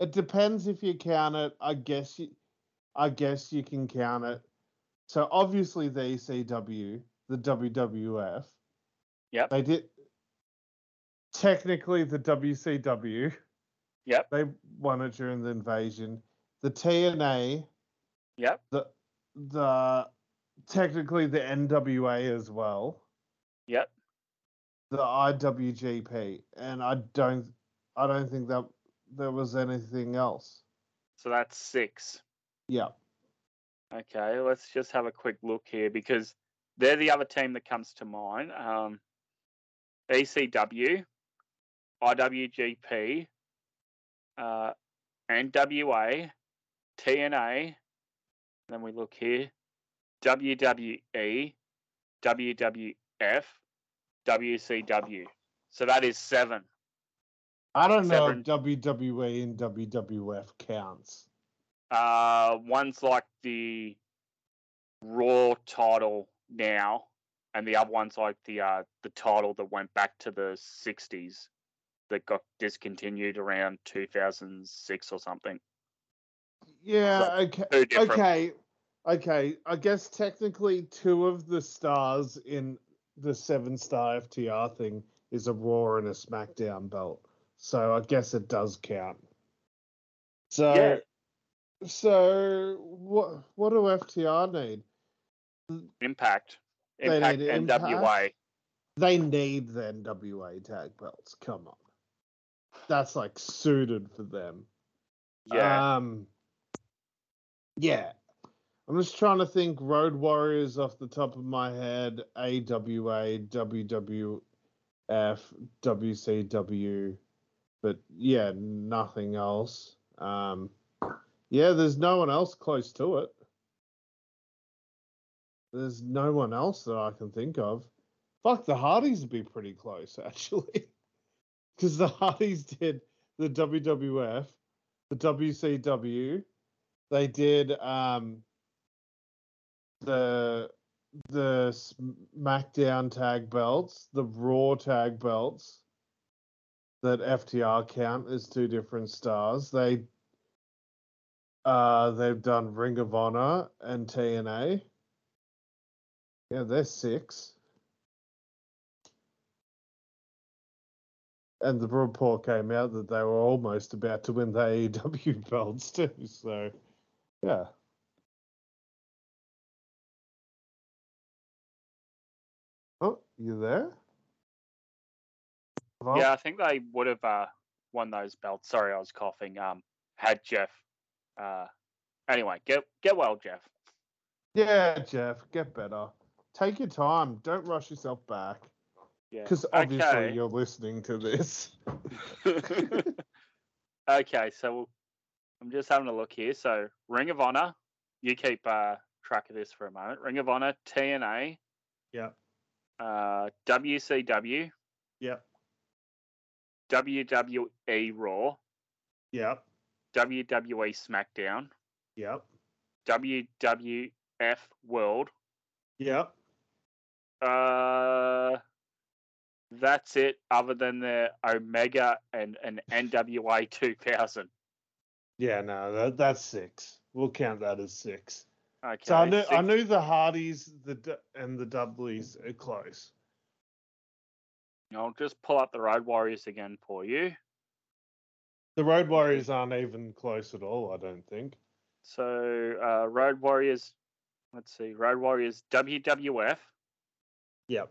it depends if you count it. I guess you, I guess you can count it. So obviously the ECW, the WWF. Yep. They did technically the WCW. Yep. They won it during the invasion. The TNA, Yep. the the technically the NWA as well. Yep. the IWGP, and I don't, I don't think that there was anything else. So that's six. Yeah, Okay, let's just have a quick look here because they're the other team that comes to mind. Um, ECW, IWGP, uh, NWA, TNA. Then we look here, WWE, WWF, WCW. So that is seven. I don't know Seven. if WWE and WWF counts. Uh, one's like the Raw title now, and the other one's like the uh, the title that went back to the '60s that got discontinued around 2006 or something. Yeah, okay, okay, okay. I guess technically two of the stars in the seven star FTR thing is a Raw and a SmackDown belt, so I guess it does count. So, Yeah. so what? What do FTR need? Impact, They Impact, need NWA. They need the NWA tag belts. Come on. That's like suited for them. Yeah, Um Yeah. I'm just trying to think Road Warriors off the top of my head, AWA, WWF, WCW, but yeah, nothing else. Um yeah, there's no one else close to it. There's no one else that I can think of. Fuck, the Hardys would be pretty close, actually. Because the Hardys did the WWF, the WCW, they did um, the the SmackDown tag belts, the Raw tag belts that FTR count as two different stars. They Uh, they've done Ring of Honor and TNA. Yeah, they're six. And the report came out that they were almost about to win the AEW belts too. So, yeah. Oh, you there? Hello? Yeah, I think they would have uh, won those belts. Sorry, I was coughing. Um, had Jeff. Uh, anyway, get get well, Jeff. Yeah, Jeff, get better. Take your time. Don't rush yourself back. Yeah. Because obviously Okay. you're listening to this. okay, so I'm just having a look here. So Ring of Honor, you keep uh, track of this for a moment. Ring of Honor, TNA, Yeah. uh, WCW, Yep. WWE Raw, Yep. WWE SmackDown, Yep. WWF World. Yep. Uh, that's it. Other than the Omega and an NWA 2000. Yeah, no, that, that's six. We'll count that as six. Okay. So I knew, I knew the Hardys the and the Dudleys are close. I'll just pull up the Road Warriors again for you. The Road Warriors aren't even close at all, I don't think. So uh, Road Warriors. Let's see. Road Warriors WWF. Yep.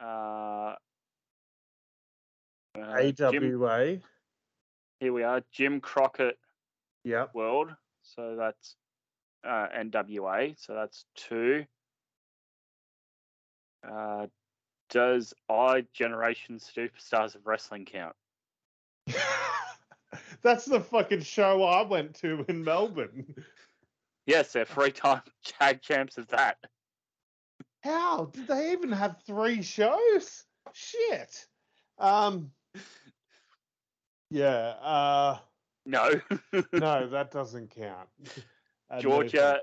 Uh, uh, Jim, AWA. here we are. Jim Crockett Yep. World. So that's uh, NWA. So that's two. Uh, does I Generation Superstars of Wrestling count? That's the fucking show I went to in Melbourne. Yes, they're three-time tag champs of that. How did they even have three shows? Shit. Um. Yeah. Uh. No, No, that doesn't count. Georgia.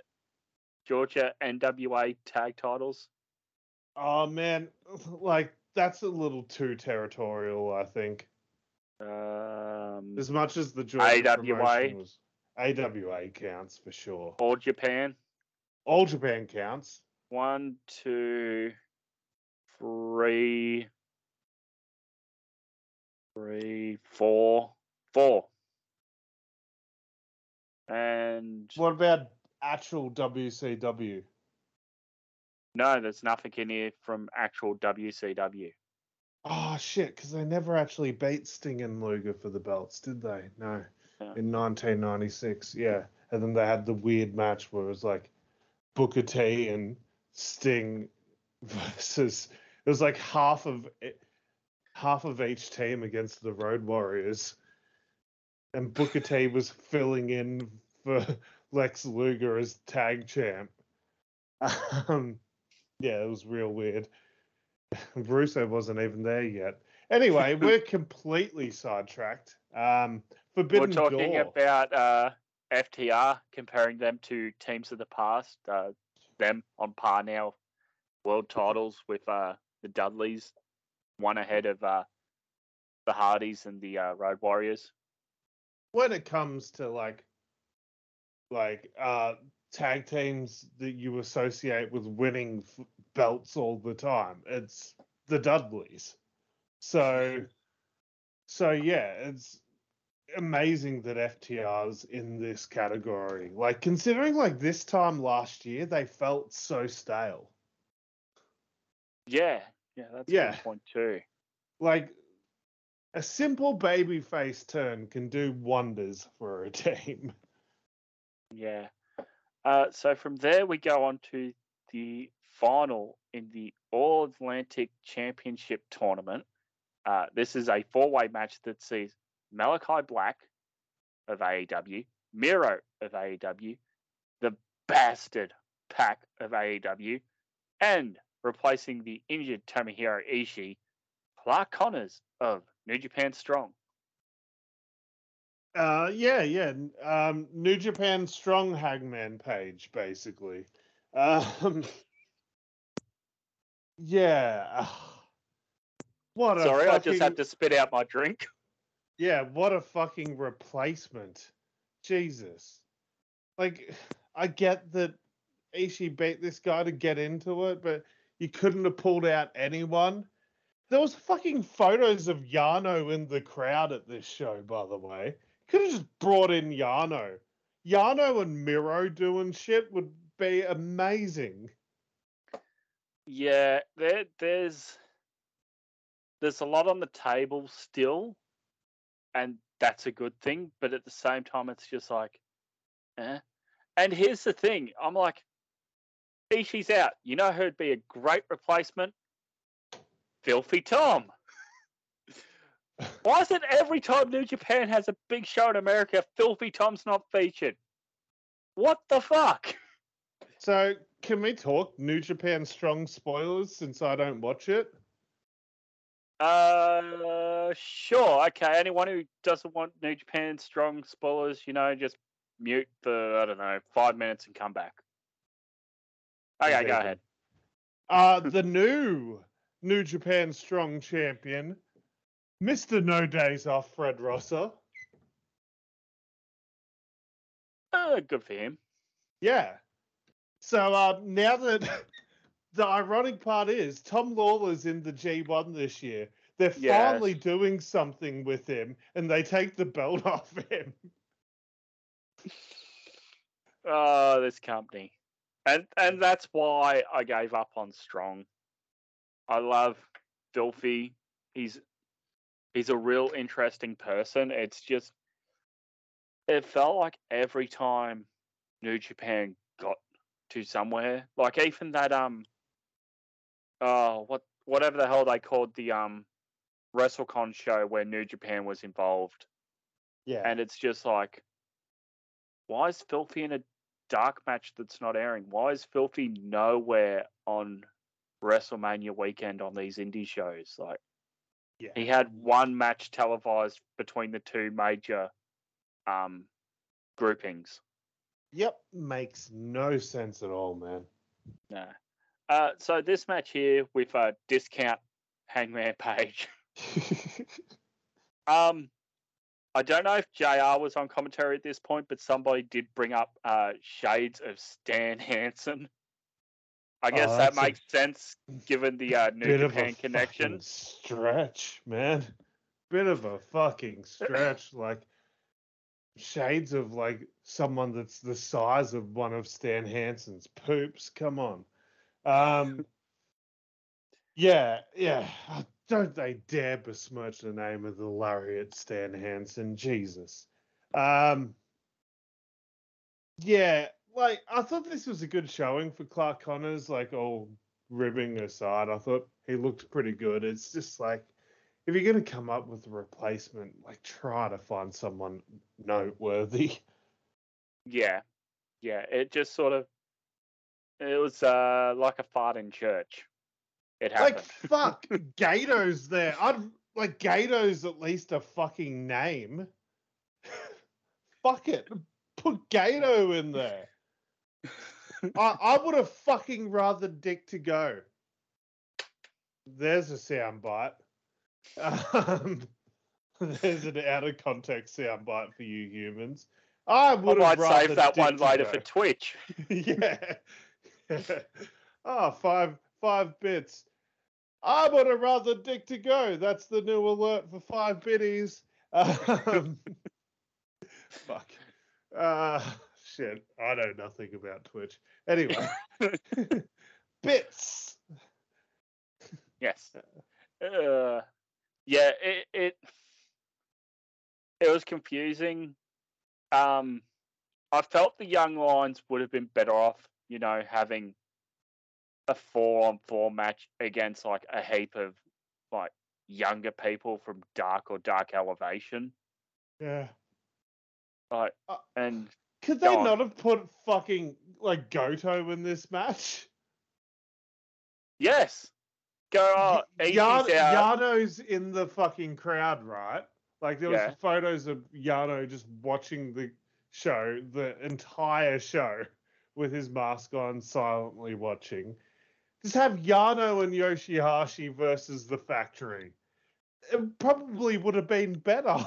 Georgia NWA tag titles. Oh man, like that's a little too territorial. I think Um, as much as the Georgia AWA. was, AWA counts for sure. All Japan. All Japan counts. One, two, three, three, four, four. And What about actual WCW? no, there's nothing in here from actual WCW. Oh shit, because they never actually beat Sting and Luger for the belts, did they? No. No. In 1996, yeah. And then they had the weird match where it was like Booker T and Sting versus it was like half of half of each team against the Road Warriors, and Booker T was filling in for Lex Luger as tag champ. Um, yeah, it was real weird. Russo wasn't even there yet. Anyway, we're completely sidetracked. Um, Forbidden We're talking Door. about uh, FTR, comparing them to teams of the past. Uh, them on par now, world titles with uh, the Dudleys, one ahead of uh, the Hardys and the uh, Road Warriors. when it comes to like like uh tag teams that you associate with winning f- belts all the time it's the dudleys. So so yeah it's amazing that ftrs in this category like considering like this time last year they felt so stale Yeah, yeah, that's Yeah. good point too. like a simple baby face turn can do wonders for a team Yeah. Uh, so from there, we go on to the final in the All Atlantic Championship tournament. Uh, this is a four way match that sees Malachi Black of AEW, Miro of AEW, the Bastard PAC of AEW, and replacing the injured Tomohiro Ishii, Clark Connors of New Japan Strong. Uh, yeah, yeah. Um, New Japan Strong Hangman page, basically. Um, yeah. What a Sorry, fucking, I just had to spit out my drink. Yeah, what a fucking replacement. Jesus. like I get that Ishii beat this guy to get into it, but you couldn't have pulled out anyone. There was fucking photos of Yano in the crowd at this show, by the way. Could have just brought in Yano. Yano and Miro doing shit would be amazing. Yeah, there there's there's a lot on the table still, and that's a good thing. But at the same time, it's just like, eh. And here's the thing: I'm like, Ishii's out. You know who'd be a great replacement? Filthy Tom. Why is it every time New Japan has a big show in America, Filthy Tom's not featured? What the fuck? So, can we talk New Japan Strong spoilers since I don't watch it? Uh, sure. Okay. Anyone who doesn't want New Japan Strong spoilers, you know, just mute for I don't know five minutes and come back. Okay, go ahead. Uh, the new New Japan Strong Champion, Mr. No Days Off, Fred Rosser. Uh, good for him. Yeah. So uh, now that the ironic part is Tom Lawlor's in the G1 this year. They're Yes. finally doing something with him and they take the belt off him. Oh, this company, and and that's why I gave up on Strong. I love Filthy. He's he's a real interesting person. It's just it felt like every time New Japan got to somewhere, like even that um oh what whatever the hell they called the um WrestleCon show where New Japan was involved Yeah. and it's just like why is filthy in a dark match that's not airing why is filthy nowhere on wrestlemania weekend on these indie shows like yeah. he had one match televised between the two major um groupings Yep. Makes no sense at all, man. no uh so this match here with a discount hangman page um I don't know if JR was on commentary at this point, but somebody did bring up uh, shades of Stan Hansen. I guess Oh, that makes sense given the uh, New Bit of a Japan connection. stretch, man. Bit of a fucking stretch. like shades of like someone that's the size of one of Stan Hansen's poops. Come on. Um Yeah, yeah. Don't they dare besmirch the name of the laureate Stan Hansen. Jesus. Um Yeah, like I thought this was a good showing for Clark Connors, like all ribbing aside. I thought he looked pretty good. It's just like if you're gonna come up with a replacement, like try to find someone noteworthy. Yeah, yeah. It just sort of it was uh, like a fart in church. It happened. Like fuck, Goto's there. I'd like Goto's at least a fucking name. fuck it, put Goto in there. I, I would have fucking rather Dick Togo. There's a soundbite. Um, there's an out of context soundbite for you humans. I I would have might rather save that Dick one later go. for Twitch. yeah. Oh, five five bits. I would have rather Dick Togo. That's the new alert for five biddies. Um, fuck. Uh, shit. I know nothing about Twitch. Anyway, bits. Yes. Uh, yeah, it, it it was confusing. Um, I felt the young lions would have been better off, you know, having a four on four match against like a heap of like younger people from dark or dark elevation. Yeah. Like Uh, and Could they on. not have put fucking like Goto in this match? yes. Go Yan- out. Yano's in the fucking crowd, right? Like there was Yeah. photos of Yano just watching the show, the entire show, with his mask on, silently watching. Just have Yano and Yoshihashi versus the factory. It probably would have been better.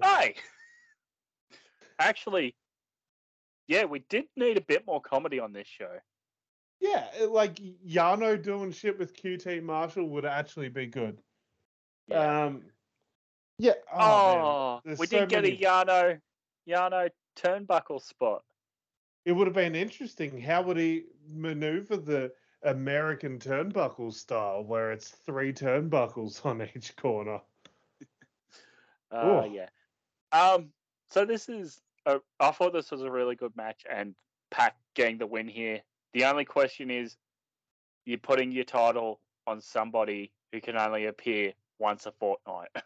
Hey. Actually, Yeah, we did need a bit more comedy on this show. Yeah, like Yano doing shit with QT Marshall would actually be good. Um, yeah. Oh. Oh, we so did get many- a Yano Yano turnbuckle spot. It would have been interesting. How would he maneuver the American turnbuckle style, where it's three turnbuckles on each corner? Uh, Ooh. yeah. Um. So this is. A, I thought this was a really good match, and Pac getting the win here. The only question is, you're putting your title on somebody who can only appear once a fortnight.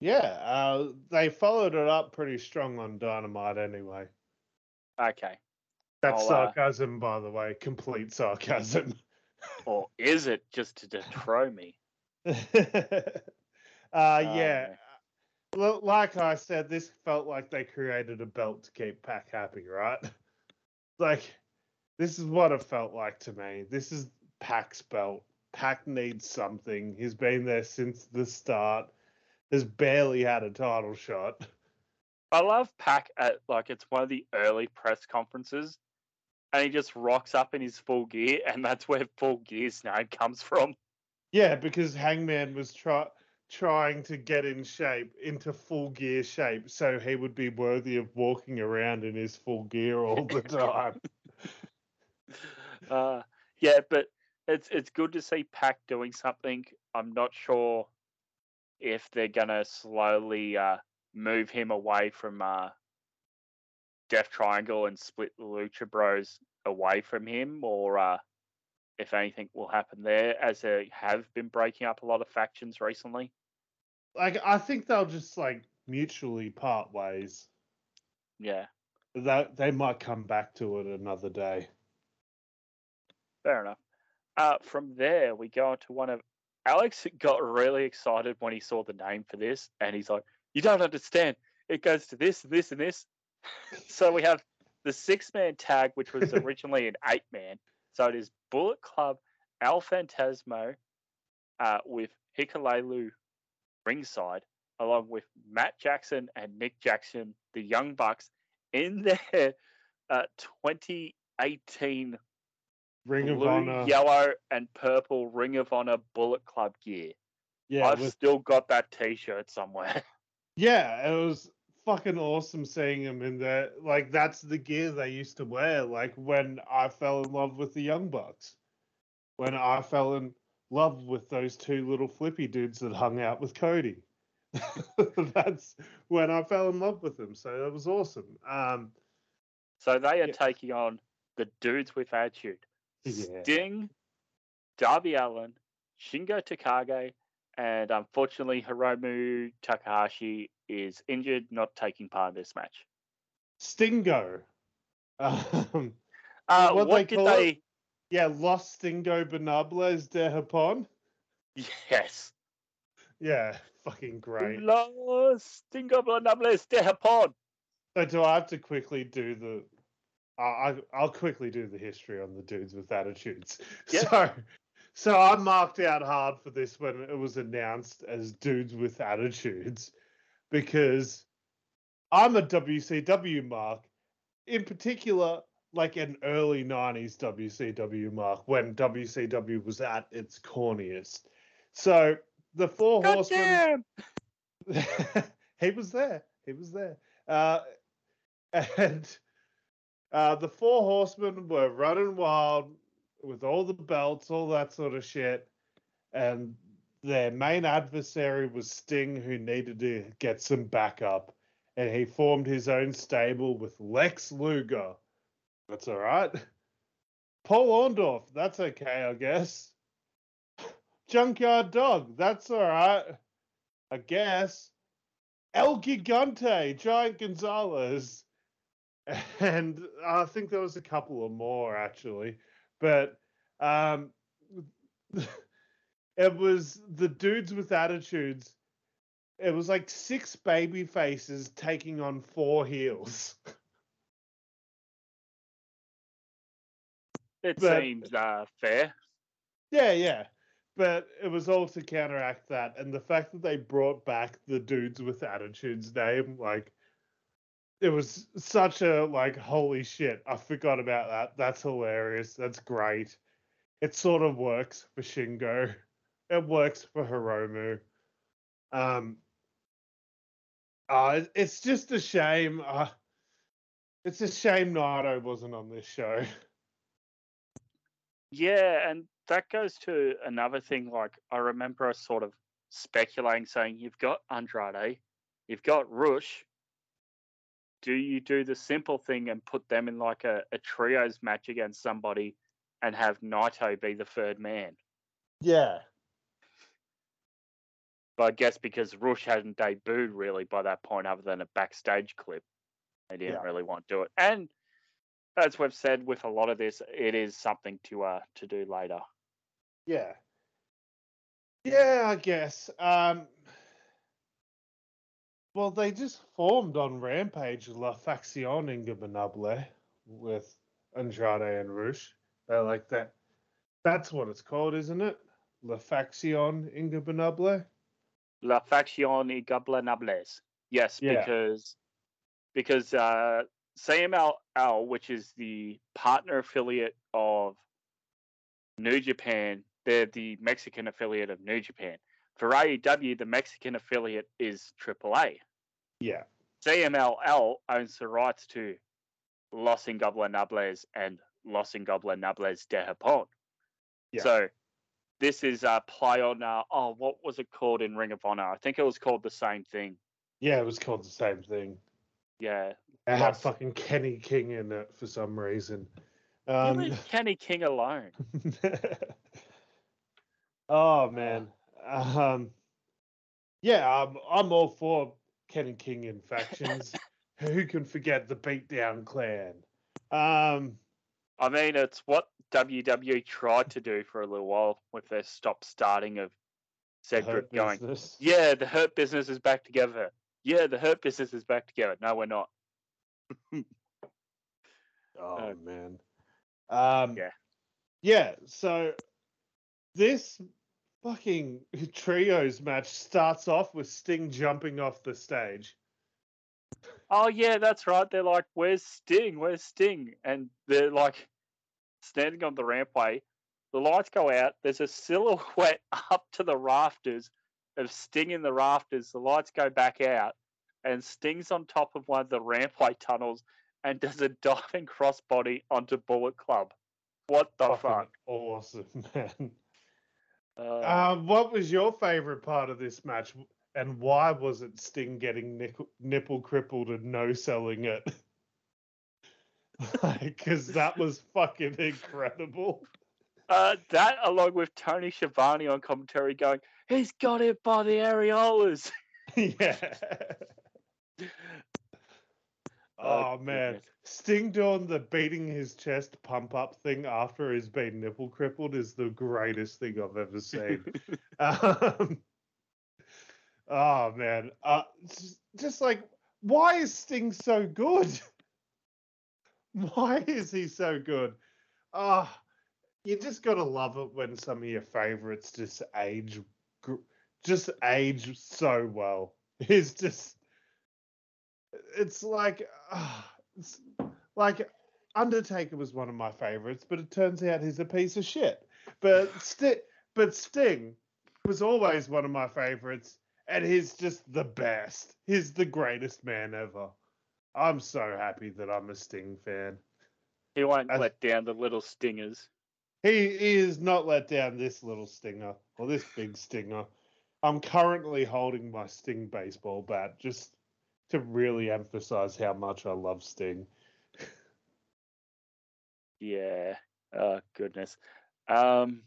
Yeah, uh, they followed it up pretty strong on Dynamite anyway. Okay. That's I'll, uh, sarcasm, by the way, complete sarcasm. Or is it just to dethrone me? uh, Oh, yeah, like I said, this felt like they created a belt to keep Pac happy, right? Like, this is what it felt like to me. This is Pac's belt. Pac needs something. He's been there since the start. Has barely had a title shot. I love Pac at like it's one of the early press conferences, and he just rocks up in his full gear, and that's where full gear's name comes from. Yeah, because Hangman was try- trying to get in shape, into full gear shape, so he would be worthy of walking around in his full gear all the time. Uh, yeah, but it's it's good to see Pac doing something. I'm not sure if they're gonna slowly uh, move him away from uh, Death Triangle and split the Lucha Bros away from him, or uh, if anything will happen there, as they have been breaking up a lot of factions recently. like, I think they'll just like mutually part ways. Yeah, That they might come back to it another day. fair enough. Uh, from there, we go on to one of Alex got really excited when he saw the name for this, and he's like, "You don't understand. It goes to this, this, and this." so we have the six-man tag, which was originally an eight-man. So it is Bullet Club, El Phantasmo, uh, with Hikuleo ringside, along with Matt Jackson and Nick Jackson, the Young Bucks, in their uh, 2018 Ring of Honor. yellow, and purple Ring of Honor Bullet Club gear. yeah, I've with- still got that T-shirt somewhere. yeah, it was fucking awesome seeing him in there. Like that's the gear they used to wear. Like when I fell in love with the Young Bucks, when I fell in love with those two little flippy dudes that hung out with Cody. that's when I fell in love with them. So that was awesome. Um, so they are Yeah. taking on the dudes with attitude: Yeah. Sting, Darby Allin, Shingo Takagi, and unfortunately Hiromu Takahashi is injured, not taking part in this match. Stingo. Um, Uh, What what they did call they? it? yeah, lost Stingobernables de Japon. Yes. Yeah, fucking great. Los Stingobernables de Japón. So do I have to quickly do the? I I- I'll quickly do the history on the dudes with attitudes. Yeah. So, so I marked out hard for this when it was announced as dudes with attitudes, because I'm a WCW mark, in particular, like an early '90s WCW mark when WCW was at its corniest. So the four horsemen Goddamn! he was there. He was there. Uh, and uh, the four horsemen were running wild with all the belts, all that sort of shit. And their main adversary was Sting, who needed to get some backup. And he formed his own stable with Lex Luger. That's all right. Paul Orndorff. That's okay, I guess. Junkyard Dog. That's all right. I guess. El Gigante, Giant Gonzalez. And I think there was a couple of more actually. But um it was the dudes with attitudes. It was like six baby faces taking on four heels. It But- seems uh, fair. Yeah, yeah. But it was all to counteract that. And the fact that they brought back the dudes with attitudes name, like, it was such a like holy shit. I forgot about that. That's hilarious. That's great. It sort of works for Shingo. It works for Hiromu. Um, uh, it's just a shame. Uh, it's a shame Naito wasn't on this show. Yeah, and that goes to another thing. Like I remember us sort of speculating, saying you've got Andrade, you've got Rush. Do you do the simple thing and put them in like a, a trios match against somebody and have Naito be the third man? Yeah. But I guess because Rush hadn't debuted really by that point, other than a backstage clip, they didn't Yeah. really want to do it. And as we've said with a lot of this, it is something to uh to do later. Yeah. Yeah, I guess. Um well they just formed on Rampage La Faction Ingobernable with Andrade and Rush. They're like that that's what it's called, isn't it? La Faction Ingobernable? La Faction Ingobernables. Yes, Yeah. because because uh, CMLL, which is the partner affiliate of New Japan, they're the Mexican affiliate of New Japan. For AEW, the Mexican affiliate is AAA. Yeah. CMLL owns the rights to Los Ingobernables and Los Ingobernables de Japón. Yeah. So this is a play on, uh, oh, what was it called in Ring of Honor? I think it was called the same thing. Yeah, it was called the same thing. Yeah. It had fucking Kenny King in it for some reason. Um, Um Kenny King alone. oh man. Um yeah, I'm I'm all for Kenny King in factions. Who can forget the Beatdown Clan? Um I mean, it's what WWE tried to do for a little while with their stop starting of said Hurt group going, Business. yeah, the Hurt Business is back together. Yeah, the Hurt Business is back together. No, we're not. Oh Uh, man. Um yeah. Yeah, so this fucking trios match starts off with Sting jumping off the stage. Oh yeah, that's right. They're like, "Where's Sting? Where's Sting?" And they're like standing on the rampway. The lights go out. There's a silhouette up to the rafters of Sting in the rafters. The lights go back out, and Sting's on top of one of the rampway tunnels and does a diving crossbody onto Bullet Club. What the Fucking fuck? Awesome, man. Uh, Um, what was your favorite part of this match, and why was it Sting getting nickel, nipple crippled and no selling it? Because that was fucking incredible. uh, that along with Tony Schiavone on commentary going, "He's got it by the areolas." yeah. Oh, man. Sting doing the beating his chest pump up thing after he's been nipple crippled is the greatest thing I've ever seen. um, oh man, uh, just, just like why is Sting so good? Why is he so good? Ah, you just gotta love it when some of your favorites just age, gr- just age so well. It's just, it's like, it's like Undertaker was one of my favorites, but it turns out he's a piece of shit. But but Sting was always one of my favorites, and he's just the best. He's the greatest man ever. I'm so happy that I'm a Sting fan. He won't As- let down the little stingers. He, he is not let down this little stinger or this big stinger. I'm currently holding my Sting baseball bat just to really emphasize how much I love Sting. Yeah. Oh goodness. Um.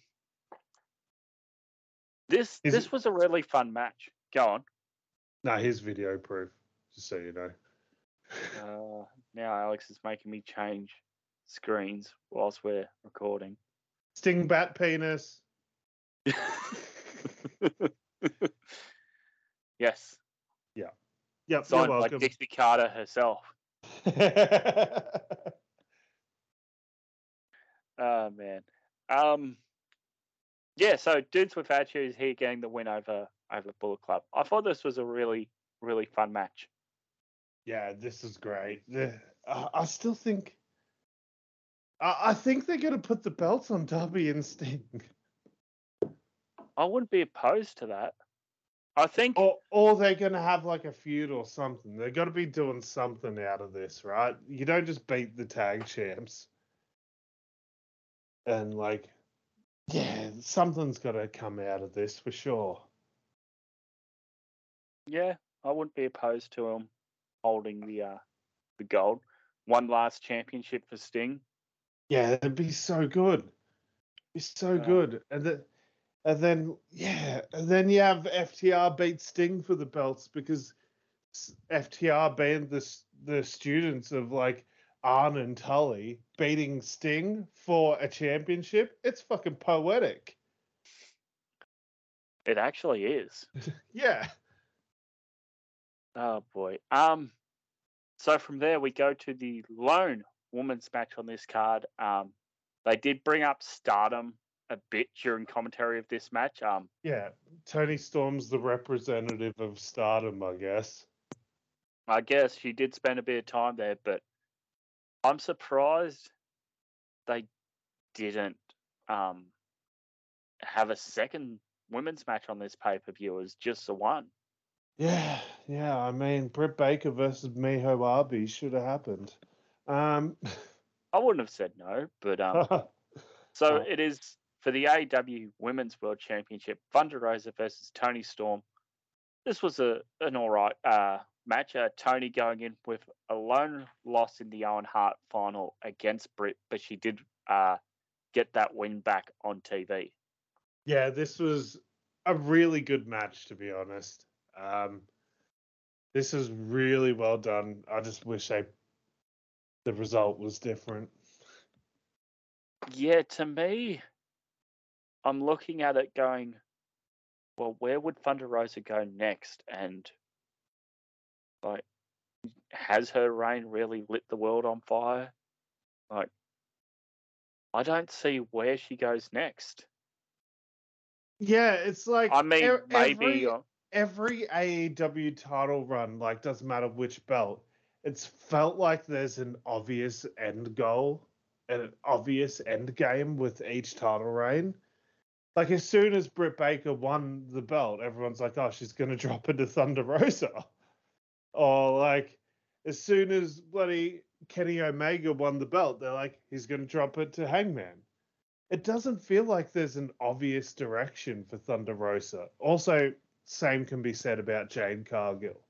This Is this was a really fun match. Go on. No, here's video proof, just so you know. Uh, now Alex is making me change screens whilst we're recording. Sting bat penis. yes, Yep, you're signed by. Dixie Carter herself. Oh man. Um. Yeah. So dudes with attitudes here getting the win over over Bullet Club. I thought this was a really really fun match. Yeah, this is great. The, I still think. I, I think they're going to put the belts on Darby and Sting. I wouldn't be opposed to that. I think Or, or they're going to have like a feud or something. They're got to be doing something out of this, right? You don't just beat the tag champs. And like, yeah, something's got to come out of this for sure. yeah, I wouldn't be opposed to him holding the uh the gold. One last championship for Sting. Yeah, it'd be so good. Be so good. And then, and then, yeah, and then you have FTR beat Sting for the belts because FTR being the the students of like Arn and Tully beating Sting for a championship. It's fucking poetic. It actually is. Yeah. Oh boy. Um so from there we go to the lone women's match on this card. Um they did bring up stardom a bit during commentary of this match. Um Yeah. Toni Storm's the representative of stardom, I guess. I guess she did spend a bit of time there, but I'm surprised they didn't um have a second women's match on this pay per view as just the one. Yeah, yeah. I mean, Britt Baker versus Miho Arby should have happened. Um, I wouldn't have said no, but um So Oh. it is for the AW Women's World Championship, Thunder Rosa versus Toni Storm. This was a an all right uh, match. Uh, Toni going in with a lone loss in the Owen Hart final against Britt, but she did uh, get that win back on TV. yeah, this was a really good match, to be honest. Um, this is really well done. I just wish they the result was different. Yeah, to me, I'm looking at it going, well, where would Thunder Rosa go next? And like, has her reign really lit the world on fire? Like, I don't see where she goes next. Yeah, it's like I mean, e- maybe every, uh, every AEW title run, like doesn't matter which belt, it's felt like there's an obvious end goal and an obvious end game with each title reign. Like as soon as Britt Baker won the belt, everyone's like, "Oh, she's gonna drop into Thunder Rosa," or like as soon as bloody Kenny Omega won the belt, they're like, "He's gonna drop it to Hangman." It doesn't feel like there's an obvious direction for Thunder Rosa. Also, same can be said about Jade Cargill.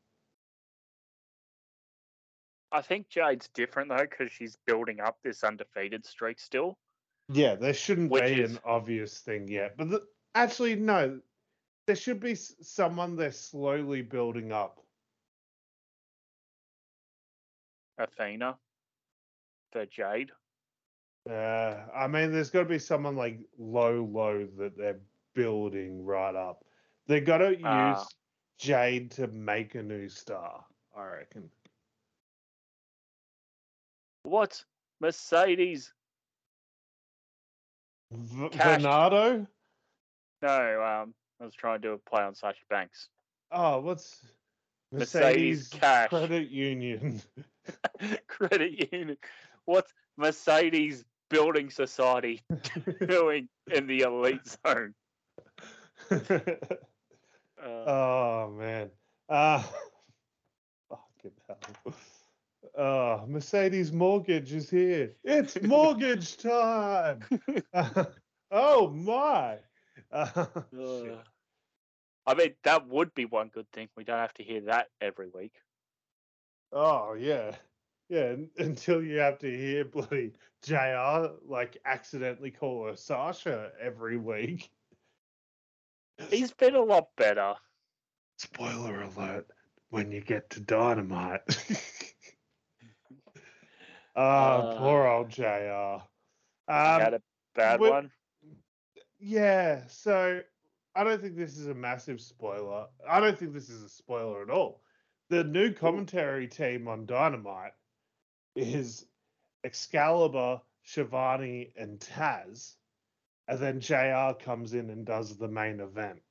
I think Jade's different though because she's building up this undefeated streak still. Yeah, there shouldn't Which be is- an obvious thing yet. But the, actually, no. There should be someone they're slowly building up. Athena the Jade. Uh, I mean, there's got to be someone like low, low that they're building right up. They've got to use Ah. Jade to make a new star, I reckon. What? Mercedes? V-. Venado? No, um, I was trying to do a play on Sasha Banks. Oh, what's Mercedes Cash. Credit Union? Credit union. What's Mercedes Building Society doing in the elite zone? Uh, oh man. Uh fucking hell. Oh, Mercedes Mortgage is here. It's mortgage time. oh my. Uh, shit. uh, I mean, that would be one good thing. We don't have to hear that every week. Oh yeah. Yeah, until you have to hear bloody JR like accidentally call her Sasha every week. He's been a lot better. Spoiler alert when you get to Dynamite. Ah, Uh, poor old JR. Um, had a bad one. yeah, so I don't think this is a massive spoiler. I don't think this is a spoiler at all. The new commentary team on Dynamite is Excalibur, Schiavone, and Taz. And then JR comes in and does the main event.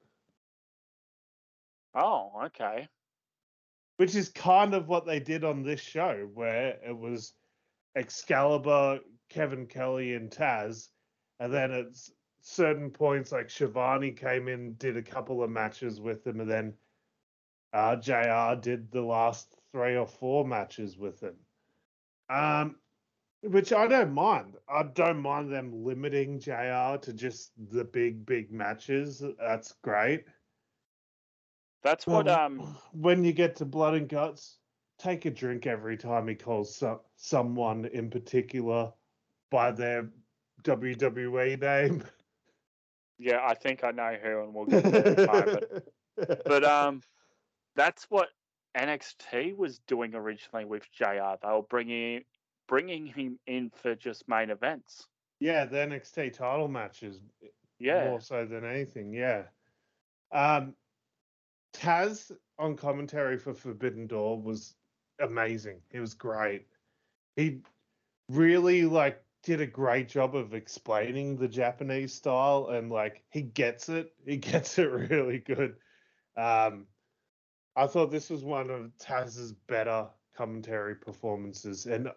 Oh, okay. which is kind of what they did on this show, where it was Excalibur, Kevin Kelly, and Taz, and then at certain points, like Schiavone came in, did a couple of matches with him, and then uh, JR did the last three or four matches with him. Um, which I don't mind. I don't mind them limiting JR to just the big, big matches. That's great. That's what um when you get to blood and guts, take a drink every time he calls so- someone in particular by their WWE name. Yeah, I think I know who, and we'll get to that in a moment. But um, that's what NXT was doing originally with JR. They were bringing bringing him in for just main events. yeah, the NXT title matches Yeah, more so than anything. Yeah. Um, Taz on commentary for Forbidden Door was amazing. He was great. He really like did a great job of explaining the Japanese style and like he gets it. He gets it really good. Um, I thought this was one of Taz's better commentary performances, and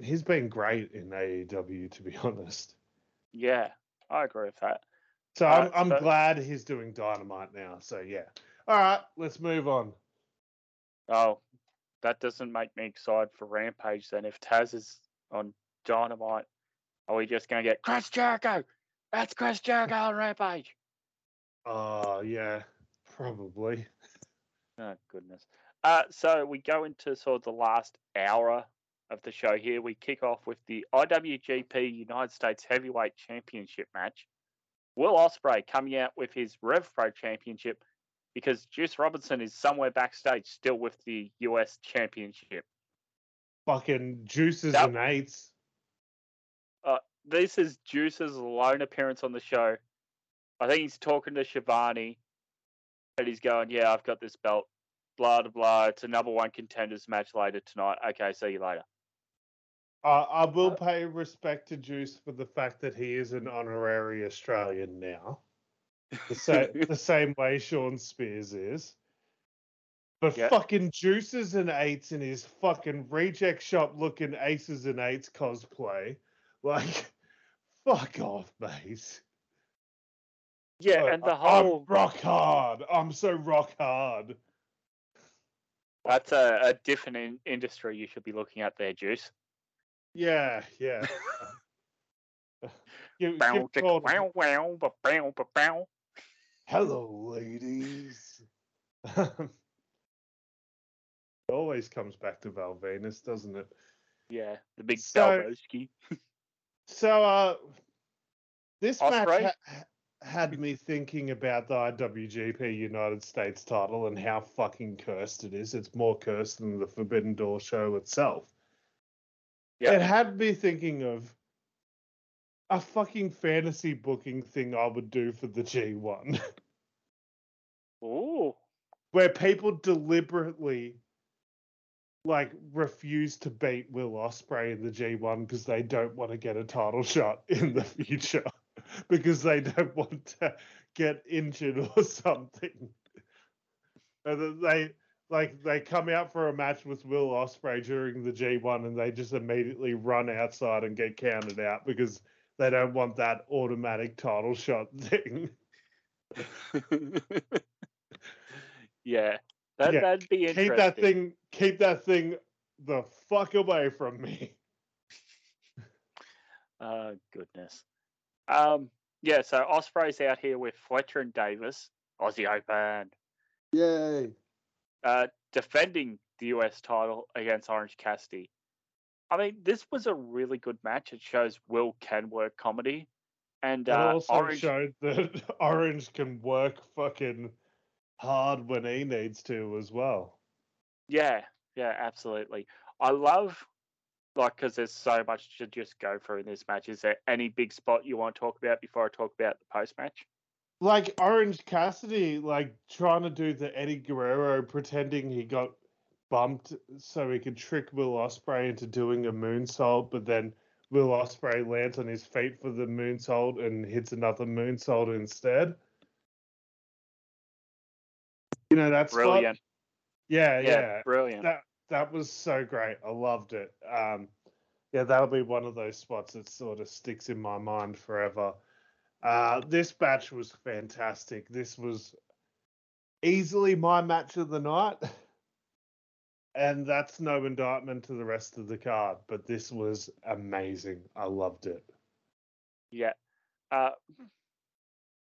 he's been great in AEW to be honest. yeah, I agree with that. So Uh, I'm I'm so- glad he's doing Dynamite now. So yeah. All right, let's move on. Oh, that doesn't make me excited for Rampage then. If Taz is on Dynamite, are we just going to get Chris Jericho? That's Chris Jericho on Rampage. Oh yeah, probably. Oh, goodness. Uh, so we go into sort of the last hour of the show here. We kick off with the IWGP United States Heavyweight Championship match. Will Ospreay coming out with his Rev Pro Championship because Juice Robinson is somewhere backstage still with the US Championship. Fucking juices and eights. This is Juice's lone appearance on the show. I think he's talking to Schiavone and he's going, Yeah, I've got this belt. Blah, blah, blah. It's a number one contenders match later tonight. Okay, see you later. Uh, I will Uh, pay respect to Juice for the fact that he is an honorary Australian now, the, sa- the same way Shawn Spears is. But Yeah. fucking juices and eights in his fucking reject shop looking aces and eights cosplay, like, fuck off, mate. Yeah, Uh, and the whole I'm rock hard. I'm so rock hard. that's a, a different in- industry you should be looking at there, Juice. Yeah, yeah. You- Bow, tick, called- wow, wow, ba- bow, bow. Hello, ladies. it always comes back to Val Venis, doesn't it? Yeah, the big So-. So, uh, this match ha- had me thinking about the IWGP United States title and how fucking cursed it is. It's more cursed than the Forbidden Door show itself. Yeah. It had me thinking of a fucking fantasy booking thing I would do for the G1. Ooh, where people deliberately like refuse to beat Will Ospreay in the G1 because they don't want to get a title shot in the future because they don't want to get injured or something. And they like they come out for a match with Will Ospreay during the G1 and they just immediately run outside and get counted out because they don't want that automatic title shot thing. yeah, that Yeah, that'd be interesting. keep that thing keep that thing the fuck away from me Oh goodness. Um, yeah. So Ospreay's out here with Fletcher and Davis, Aussie Open, yay uh, defending the US title against Orange Cassidy. I mean, this was a really good match. It shows Will can work comedy, and it uh, also Orange. showed that orange can work fucking hard when he needs to as well Yeah, yeah, absolutely. I love like because there's so much to just go through in this match. Is there any big spot you want to talk about before I talk about the post match? like orange cassidy like trying to do the eddie guerrero pretending he got bumped so he could trick will ospreay into doing a moonsault but then will ospreay lands on his feet for the moonsault and hits another moonsault instead you know that's Brilliant. Yeah, Yeah, yeah. brilliant. That that was so great. I loved it. Um, yeah, that'll be one of those spots that sort of sticks in my mind forever. Uh, this match was fantastic. This was easily my match of the night. And that's no indictment to the rest of the card, but this was amazing. I loved it. Yeah. Uh,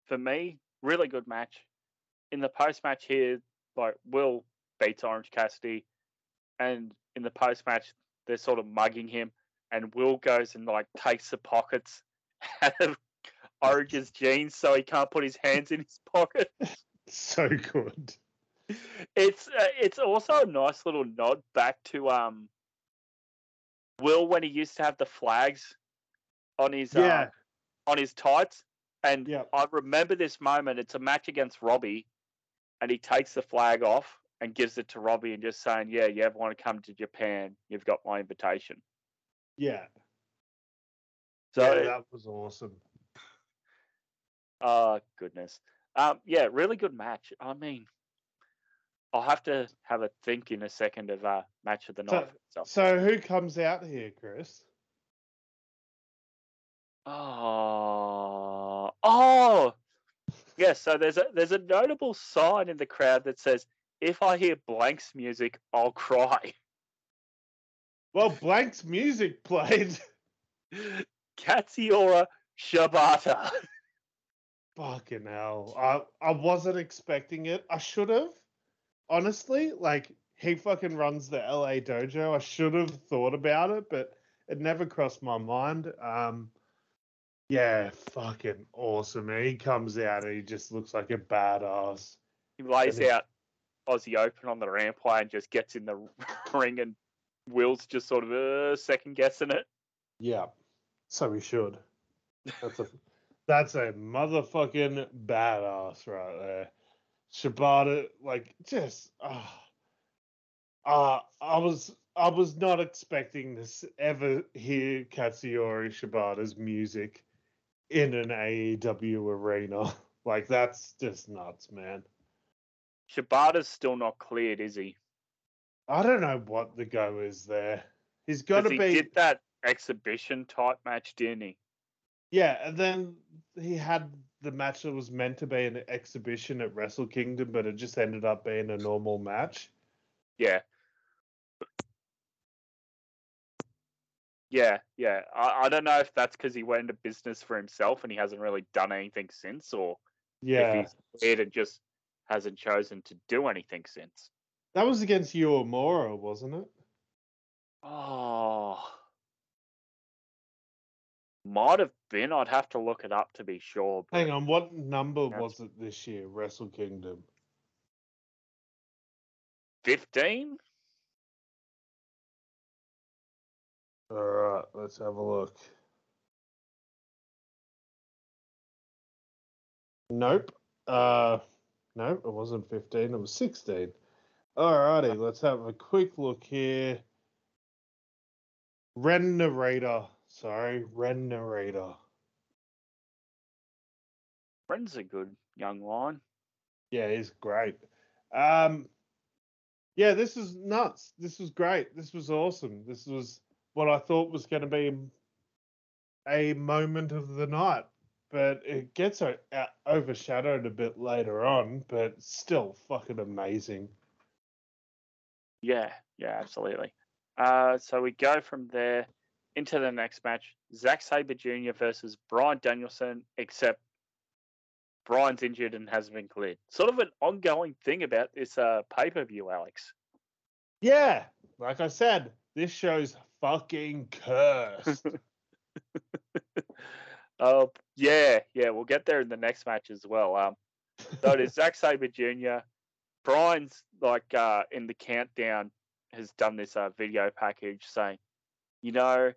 for me, really good match. In the post match here, like Will beats Orange Cassidy, and in the post match, they're sort of mugging him, and Will goes and like takes the pockets out of Orange's jeans so he can't put his hands in his pocket. So good. It's uh, it's also a nice little nod back to um Will when he used to have the flags on his Yeah. um, on his tights. And Yeah. I remember this moment. It's a match against Robbie, and he takes the flag off and gives it to Robbie and just saying, "Yeah, you ever want to come to Japan? You've got my invitation." Yeah. So, yeah, that was awesome. oh goodness, um, yeah, really good match. I mean, I'll have to have a think in a second of uh, match of the night. So, So who comes out here, Chris? Oh, oh, yes. So there's a there's a notable sign in the crowd that says, "If I hear Blank's music, I'll cry." Well, Blank's music played. Katsuyori Shibata. Fucking hell. I I wasn't expecting it. I should have. Honestly, like he fucking runs the LA dojo. I should have thought about it, but it never crossed my mind. Um yeah, fucking awesome. He comes out and he just looks like a badass. He lays out Aussie Open on the rampway and just gets in the ring, and Will's just sort of uh, second guessing it. Yeah. So he should. That's a that's a motherfucking badass right there. Shibata, like just ah, uh, I was I was not expecting to ever hear Katsuyori Shibata's music in an AEW arena. Like that's just nuts, man. Shibata's still not cleared, is he? I don't know what the go is there. He's got to Because be did that exhibition type match, didn't he? Yeah, and then he had the match that was meant to be an exhibition at Wrestle Kingdom, but it just ended up being a normal match. Yeah. Yeah, yeah. I, I don't know if that's because he went into business for himself and he hasn't really done anything since, or Yeah, if he's cleared and just hasn't chosen to do anything since. that was against Uemura, wasn't it? Oh. Might have been. I'd have to look it up to be sure. Hang on, what number was it this year? Wrestle Kingdom. 15? All right, let's have a look. Nope. Uh, nope, it wasn't 15, it was 16. All righty, let's have a quick look here. Ren Narita. Sorry, Ren Narita. Ren's a good young line. Yeah, he's great. Um, yeah, this is nuts. This was great. This was awesome. This was what I thought was going to be a moment of the night, but it gets o- o- overshadowed a bit later on. But still, fucking amazing. Yeah, yeah, absolutely. Uh, so we go from there into the next match Zack Sabre Jr. versus Bryan Danielson, except Bryan's injured and hasn't been cleared. Sort of an ongoing thing about this uh, pay per view, Alex. Yeah, like I said, this show's fucking cursed. Oh, yeah, yeah, we'll get there in the next match as well. Um, so it is Zack Sabre Jr. Bryan's like uh, in the countdown has done this uh, video package saying, you know,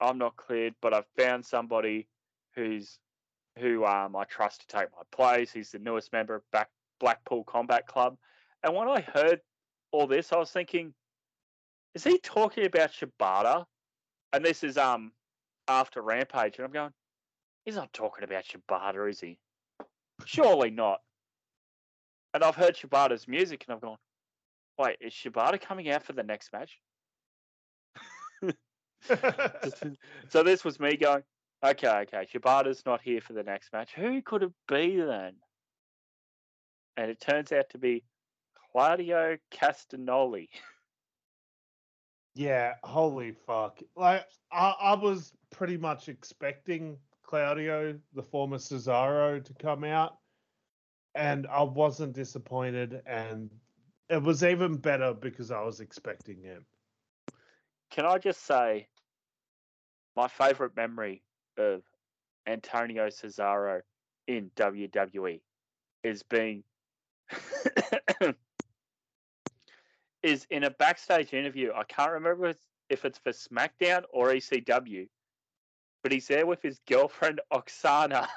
I'm not cleared, but I've found somebody who's who um I trust to take my place. He's the newest member of Back Blackpool Combat Club. And when I heard all this, I was thinking, is he talking about Shibata? And this is um after Rampage, and I'm going, he's not talking about Shibata, is he? Surely not. And I've heard Shibata's music, and I've gone, wait, is Shibata coming out for the next match? so this was me going, okay, okay, Shibata's not here for the next match. Who could it be then? And it turns out to be Claudio Castagnoli. Yeah, holy fuck. Like I, I was pretty much expecting Claudio, the former Cesaro, to come out. And I wasn't disappointed and it was even better because I was expecting him. Can I just say my favorite memory of Antonio Cesaro in WWE is being is in a backstage interview. I can't remember if it's for SmackDown or ECW, but he's there with his girlfriend Aksana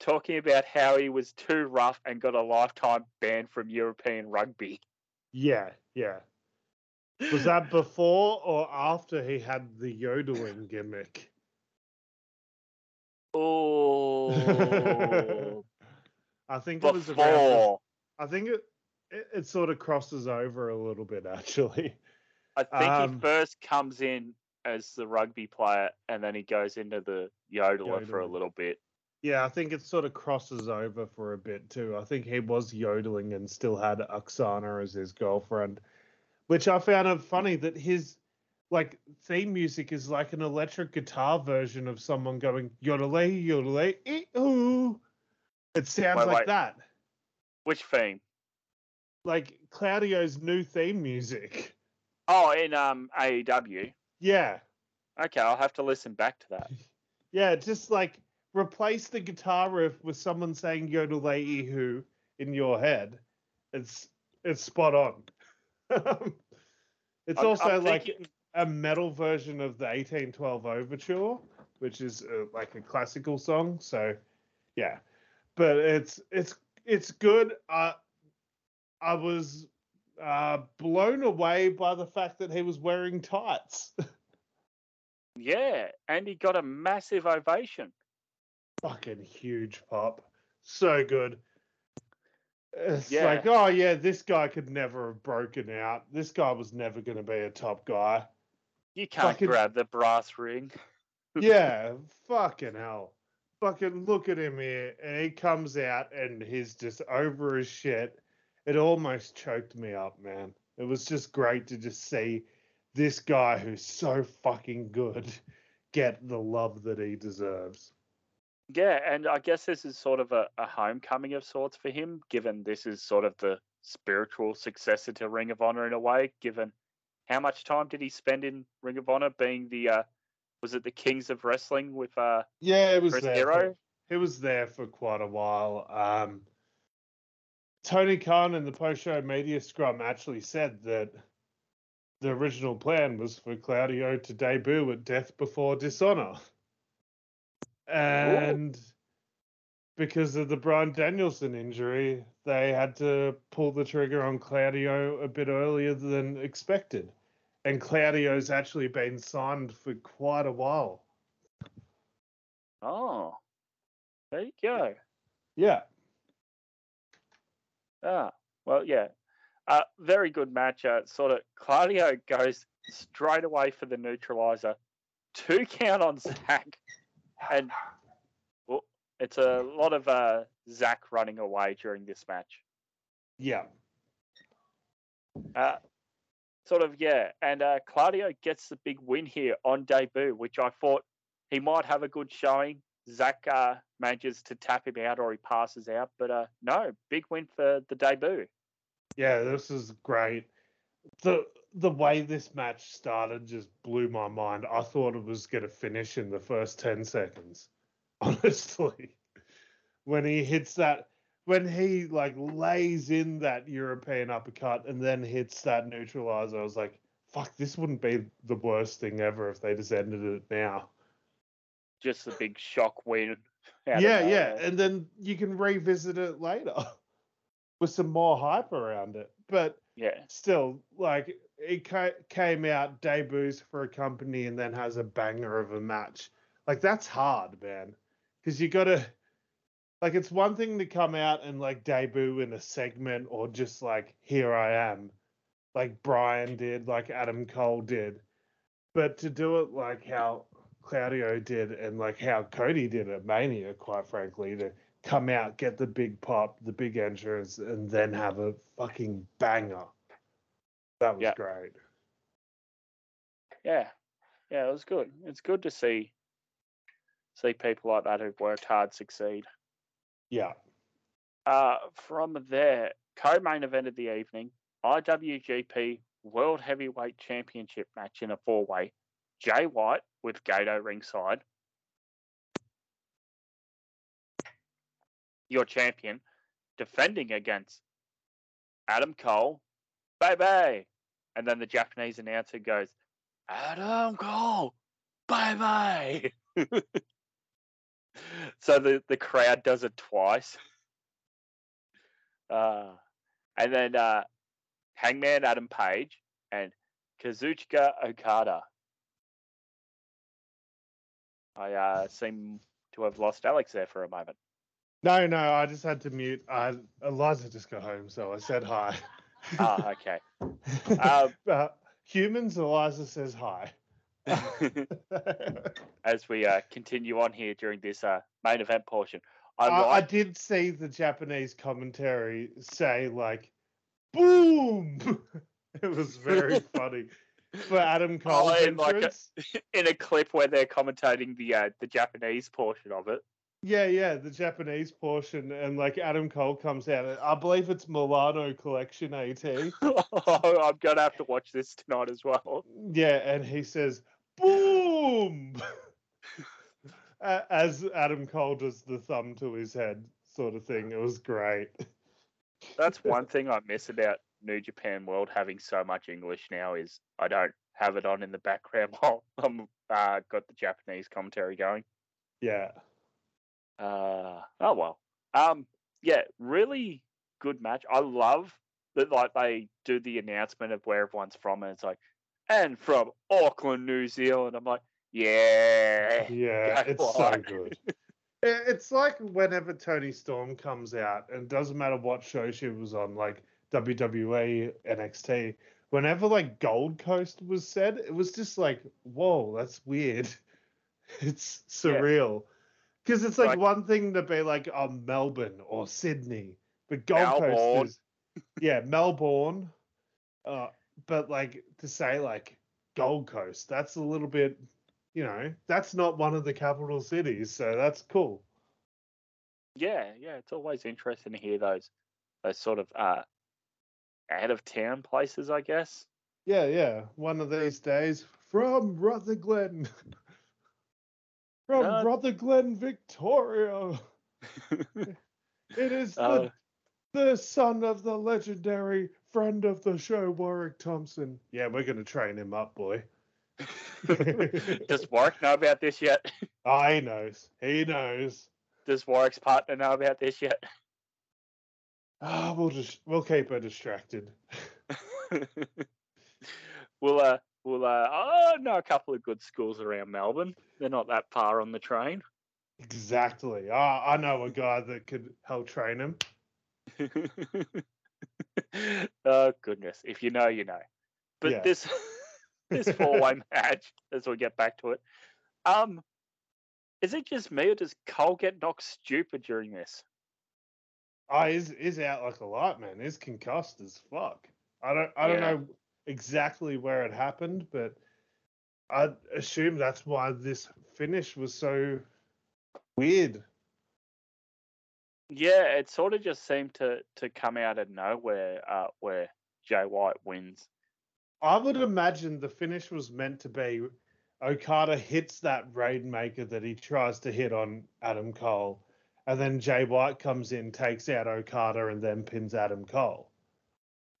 talking about how he was too rough and got a lifetime ban from European rugby. Yeah, yeah. Was that before or after he had the yodeling gimmick? Oh, I think it was around. before. I think it, it it sort of crosses over a little bit actually. I think Um, he first comes in as the rugby player and then he goes into the yodeler for a little bit. Yeah, I think it sort of crosses over for a bit too. I think he was yodeling and still had Aksana as his girlfriend, which I found it funny that his like theme music is like an electric guitar version of someone going yodelay yodelay ee, ooh. It sounds Wait, like wait. that, Which theme? Like Claudio's new theme music. Oh, in um AEW. Yeah, Okay, I'll have to listen back to that. yeah, just like replace the guitar riff with someone saying yodelay who in your head. It's it's spot on. it's I'm- also I'm like thinking- a metal version of the 1812 Overture, which is uh, like a classical song. So, yeah, but it's it's it's good. Uh, I was uh, blown away by the fact that he was wearing tights. yeah, and he got a massive ovation. Fucking huge pop, so good. It's Yeah. like, oh yeah, this guy could never have broken out. This guy was never going to be a top guy. You can't Fucking- grab the brass ring. yeah, fucking hell. Fucking look at him here. And he comes out and he's just over his shit. It almost choked me up, man. It was just great to just see this guy who's so fucking good get the love that he deserves. Yeah, and I guess this is sort of a, a homecoming of sorts for him, given this is sort of the spiritual successor to Ring of Honor in a way, given how much time did he spend in Ring of Honor being the uh was it the Kings of Wrestling with uh Yeah, it was Chris there. Hero? For, he was there for quite a while. Um, Tony Khan in the post-show media scrum actually said that the original plan was for Claudio to debut at Death Before Dishonor, and because of the Bryan Danielson injury, they had to pull the trigger on Claudio a bit earlier than expected. And Claudio's actually been signed for quite a while. Oh. There you go. Yeah. Ah, well, yeah. Uh, very good match. Uh, sort of Claudio goes straight away for the neutralizer. Two count on Zack. And well, it's a lot of uh, Zack running away during this match. Yeah. Uh, sort of, yeah. And uh, Claudio gets the big win here on debut, which I thought he might have a good showing. Zack uh, manages to tap him out or he passes out. But uh, no, big win for the debut. Yeah, this is great. The the way this match started just blew my mind. I thought it was going to finish in the first 10 seconds. Honestly. When he hits that when he like lays in that European uppercut and then hits that neutralizer, I was like, fuck, this wouldn't be the worst thing ever if they just ended it now. Just a big shock win. of yeah, yeah, and then you can revisit it later with some more hype around it. But Yeah. still, like it ca- came out debuts for a company and then has a banger of a match. Like that's hard, man, because you got to. Like it's one thing to come out and like debut in a segment or just like here I am, like Bryan did, like Adam Cole did, but to do it like how Claudio did and like how Cody did at Mania, quite frankly, to come out, get the big pop, the big entrance, and then have a fucking banger. That was Yeah. great. Yeah, yeah, it was good. It's good to see see people like that who've worked hard succeed. Yeah. Uh, from there, co-main event of the evening, IWGP World Heavyweight Championship match in a four-way. Jay White with Gedo ringside. Your champion defending against Adam Cole, baby. And then the Japanese announcer goes, Adam Cole, bye. so the, the crowd does it twice. Uh, and then uh, Hangman Adam Page and Kazuchika Okada. I uh, seem to have lost Alex there for a moment. No, no, I just had to mute. I, Eliza just got home, so I said hi. Ah, okay. Um, Uh, humans, Eliza says hi. As we uh, continue on here during this uh, main event portion, I I, I did see the Japanese commentary say like, "Boom!" it was very funny for Adam Cole's Oh, in like a- in a clip where they're commentating the uh, the Japanese portion of it. Yeah, yeah, the Japanese portion, and like Adam Cole comes out. I believe it's Milano Collection AT. oh, I'm gonna have to watch this tonight as well. Yeah, and he says, "Boom!" As Adam Cole does the thumb to his head, sort of thing. It was great. That's one thing I miss about New Japan World having so much English now is I don't have it on in the background while I'm uh, got the Japanese commentary going. Yeah, Uh, oh well. Um, yeah, really good match. I love that like they do the announcement of where everyone's from, and it's like, and from Auckland, New Zealand. I'm like, yeah, yeah, it's so good. It's like whenever Toni Storm comes out, and doesn't matter what show she was on, like WWE, NXT. Whenever like Gold Coast was said, it was just like, whoa, that's weird. It's surreal. Because it's like Like- one thing to be like, oh, Melbourne or Sydney, but Gold Melbourne. Coast is, yeah, Melbourne. Uh, but like to say like Gold Coast, that's a little bit, you know, that's not one of the capital cities, so that's cool. yeah, yeah. It's always interesting to hear those those sort of uh, out of town places, I guess. Yeah, yeah. One of these days from Rutherglen. from Uh, Rutherglen, Victoria. It is the, Uh, the son of the legendary friend of the show, Warwick Thompson. Yeah, we're going to train him up, boy. Does Warwick know about this yet? Oh, he knows. He knows. Does Warwick's partner know about this yet? Ah, we'll just we'll keep her distracted. we'll uh we'll uh oh know a couple of good schools around Melbourne. They're not that far on the train. Exactly. Ah, I know a guy that could help train him. oh goodness. If you know, you know. But Yeah. this this four way match, as we get back to it, um is it just me or does Cole get knocked stupid during this? Oh, he's, he's out like a light, man. He's concussed as fuck. I don't I don't Yeah. know exactly where it happened, but I assume that's why this finish was so weird. Yeah, it sort of just seemed to to come out of nowhere, uh, where Jay White wins. I would imagine the finish was meant to be Okada hits that Rainmaker that he tries to hit on Adam Cole, and then Jay White comes in, takes out Okada, and then pins Adam Cole.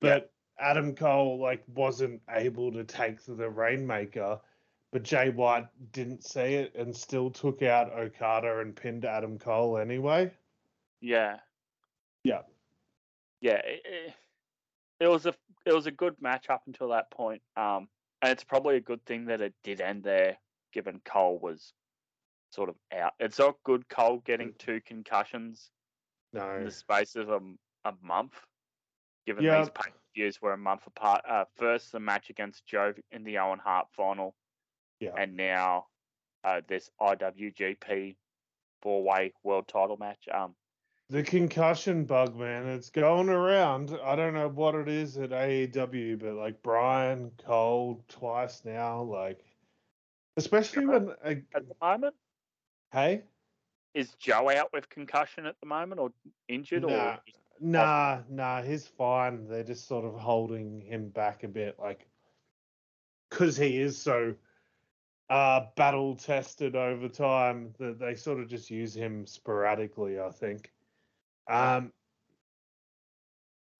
Yeah. But Adam Cole like wasn't able to take the Rainmaker, but Jay White didn't see it and still took out Okada and pinned Adam Cole anyway. Yeah. Yeah. Yeah. It, it, it was a it was a good match up until that point. Um, and it's probably a good thing that it did end there, given Cole was sort of out. It's not good Cole getting two concussions in No. the space of a, a month, given these pay views were a month apart. Uh, first, the match against Joe in the Owen Hart final, Yeah. and now uh, this IWGP four way world title match. Um, The concussion bug, man, it's going around. I don't know what it is at AEW, but like Bryan Cole twice now, like especially when at the moment, hey, is Joe out with concussion at the moment, or injured, Nah. or nah, nah, he's fine. They're just sort of holding him back a bit, like because he is so uh battle tested over time that they sort of just use him sporadically, I think. Um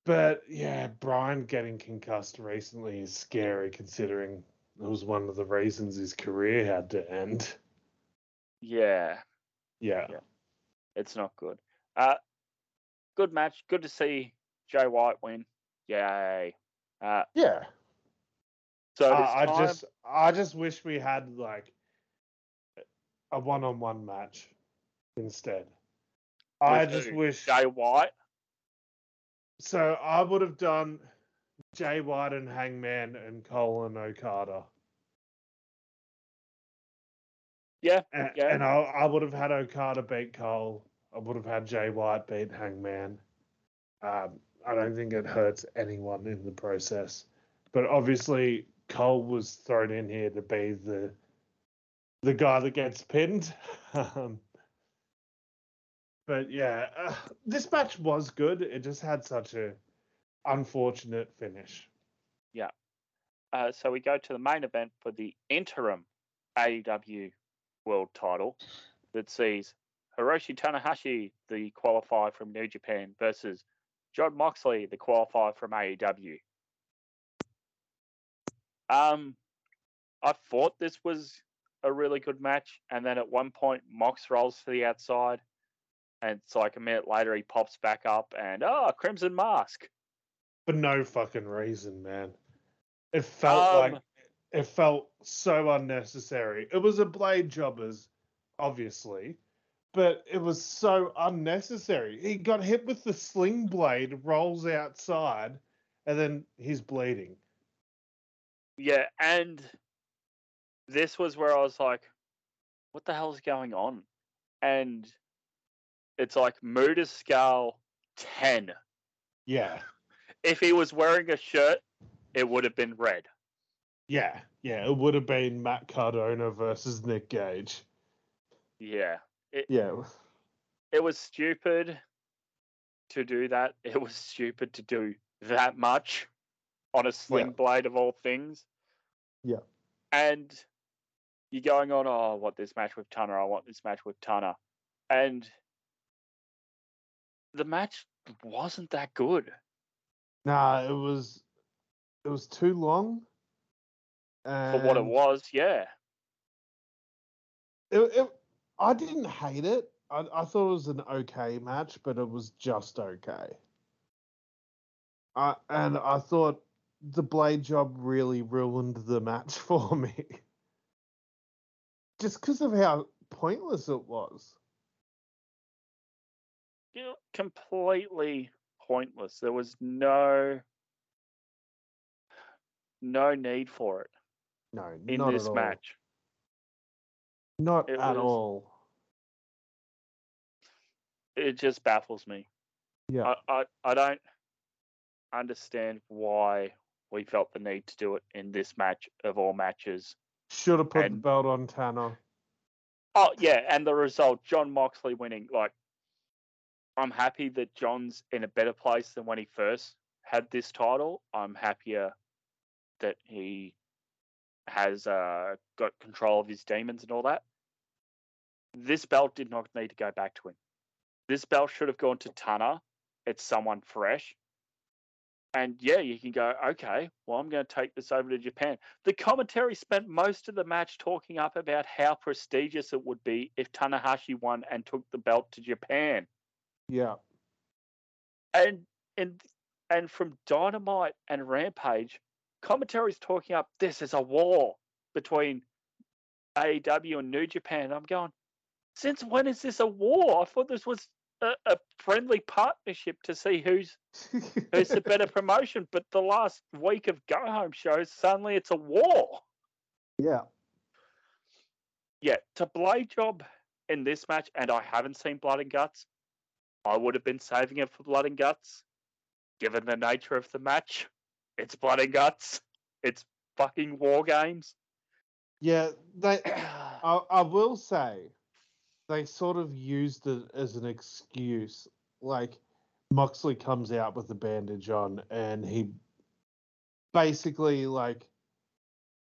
but yeah, Bryan getting concussed recently is scary considering it was one of the reasons his career had to end. Yeah, Yeah. Yeah. it's not good. Uh, good match. Good to see Jay White win. Yay. Uh, Yeah. so Uh, I time, just I just wish we had like a one on one match instead. I just who? wish Jay White. so I would have done Jay White and Hangman and Cole and Okada. Yeah, And, yeah. and I, I would have had Okada beat Cole. I would have had Jay White beat Hangman. Um, I don't think it hurts anyone in the process. But obviously, Cole was thrown in here to be the the guy that gets pinned. um, but yeah, uh, this match was good. It just had such a unfortunate finish. Yeah. Uh, so we go to the main event for the interim AEW World Title that sees Hiroshi Tanahashi, the qualifier from New Japan, versus Jon Moxley, the qualifier from AEW. Um, I thought this was a really good match, and then at one point Mox rolls to the outside, and it's like a minute later he pops back up, and oh, Crimson Mask. For no fucking reason, man. It felt like Um, it felt so unnecessary. It was a blade jobbers, obviously, but it was so unnecessary. He got hit with the sling blade, rolls outside, and then he's bleeding. Yeah, and this was where I was like, what the hell's going on? And it's like Muta scale 10. Yeah, If he was wearing a shirt, it would have been red. Yeah, yeah. It would have been Matt Cardona versus Nick Gage. Yeah. It, Yeah, it was stupid to do that. It was stupid to do that much on a sling blade of all things. Yeah. And you're going on, oh, I want this match with Tana. I want this match with Tana. And the match wasn't that good. nah, it was it was too long. For what it was, yeah. it, it I didn't hate it. I, I thought it was an okay match, but it was just okay. I and I thought the blade job really ruined the match for me. Just because of how pointless it was. You know, completely pointless. There was no no need for it No, in not this at all. match. Not It at was- all. It just baffles me. Yeah. I, I, I don't understand why we felt the need to do it in this match of all matches. Should have put the belt on Tana. Oh yeah, and the result, Jon Moxley winning. Like, I'm happy that Jon's in a better place than when he first had this title. I'm happier that he has uh, got control of his demons and all that. This belt did not need to go back to him. This belt should have gone to Tana. It's someone fresh. And yeah, you can go, okay, well, I'm going to take this over to Japan. The commentary spent most of the match talking up about how prestigious it would be if Tanahashi won and took the belt to Japan. Yeah. And and and from Dynamite and Rampage, commentary's talking up this is a war between AEW and New Japan. I'm going, since when is this a war? I thought this was a, a friendly partnership to see who's who's the better promotion. But the last week of go home shows, suddenly it's a war. yeah. Yeah, to blade job in this match, and I haven't seen blood and guts. I would have been saving it for blood and guts, given the nature of the match. It's blood and guts. It's fucking war games. Yeah, they. I, I will say, they sort of used it as an excuse. Like Moxley comes out with the bandage on, and he basically like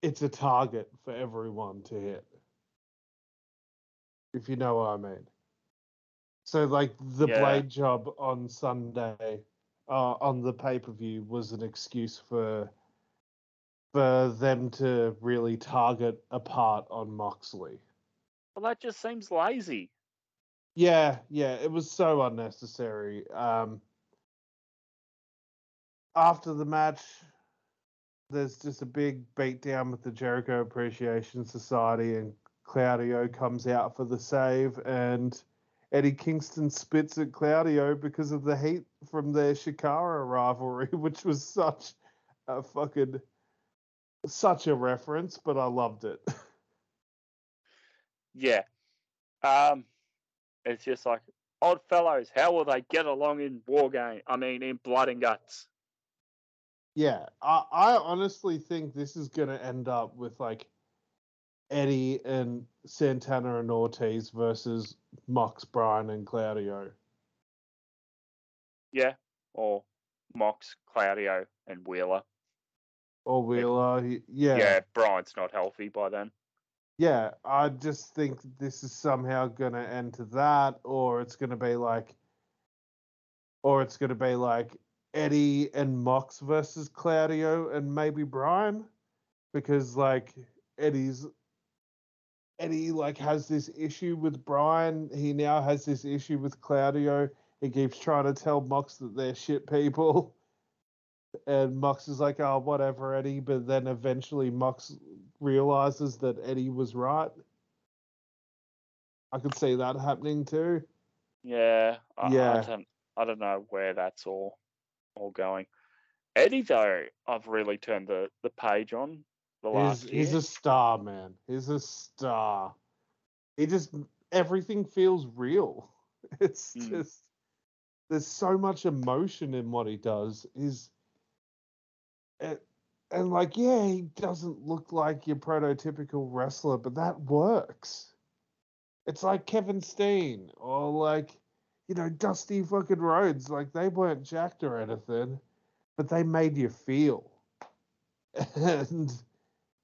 it's a target for everyone to hit. If you know what I mean. So like the Yeah. blade job on Sunday, uh, on the pay per view was an excuse for for them to really target a part on Moxley. well, that just seems lazy. Yeah, yeah, it was so unnecessary. Um, after the match, there's just a big beatdown with the Jericho Appreciation Society, and Claudio comes out for the save, and Eddie Kingston spits at Claudio because of the heat from their Chikara rivalry, which was such a fucking such a reference, but I loved it. Yeah. Um, it's just like odd fellows. How will they get along in war game? I mean, in blood and guts. Yeah, I, I honestly think this is going to end up with like Eddie and Santana and Ortiz versus Mox, Bryan, and Claudio. Yeah. Or Mox, Claudio, and Wheeler. Or Wheeler. Yeah, Yeah. Bryan's not healthy by then. Yeah, I just think this is somehow going to end to that, or it's going to be like, or it's going to be like Eddie and Mox versus Claudio and maybe Bryan, because like Eddie's Eddie like has this issue with Bryan. He now has this issue with Claudio. He keeps trying to tell Mox that they're shit people. And Mox is like, oh, whatever, Eddie. But then eventually Mox realizes that Eddie was right. I could see that happening too. Yeah. I, I Yeah. don't. I don't know where that's all all going. Eddie though, I've really turned the the page on He's, he's a star, man. He's a star. He just everything feels real. It's Mm. just there's so much emotion in what he does. He's and, and like yeah, he doesn't look like your prototypical wrestler, but that works. It's like Kevin Steen or like you know Dusty fucking Rhodes. Like they weren't jacked or anything, but they made you feel. And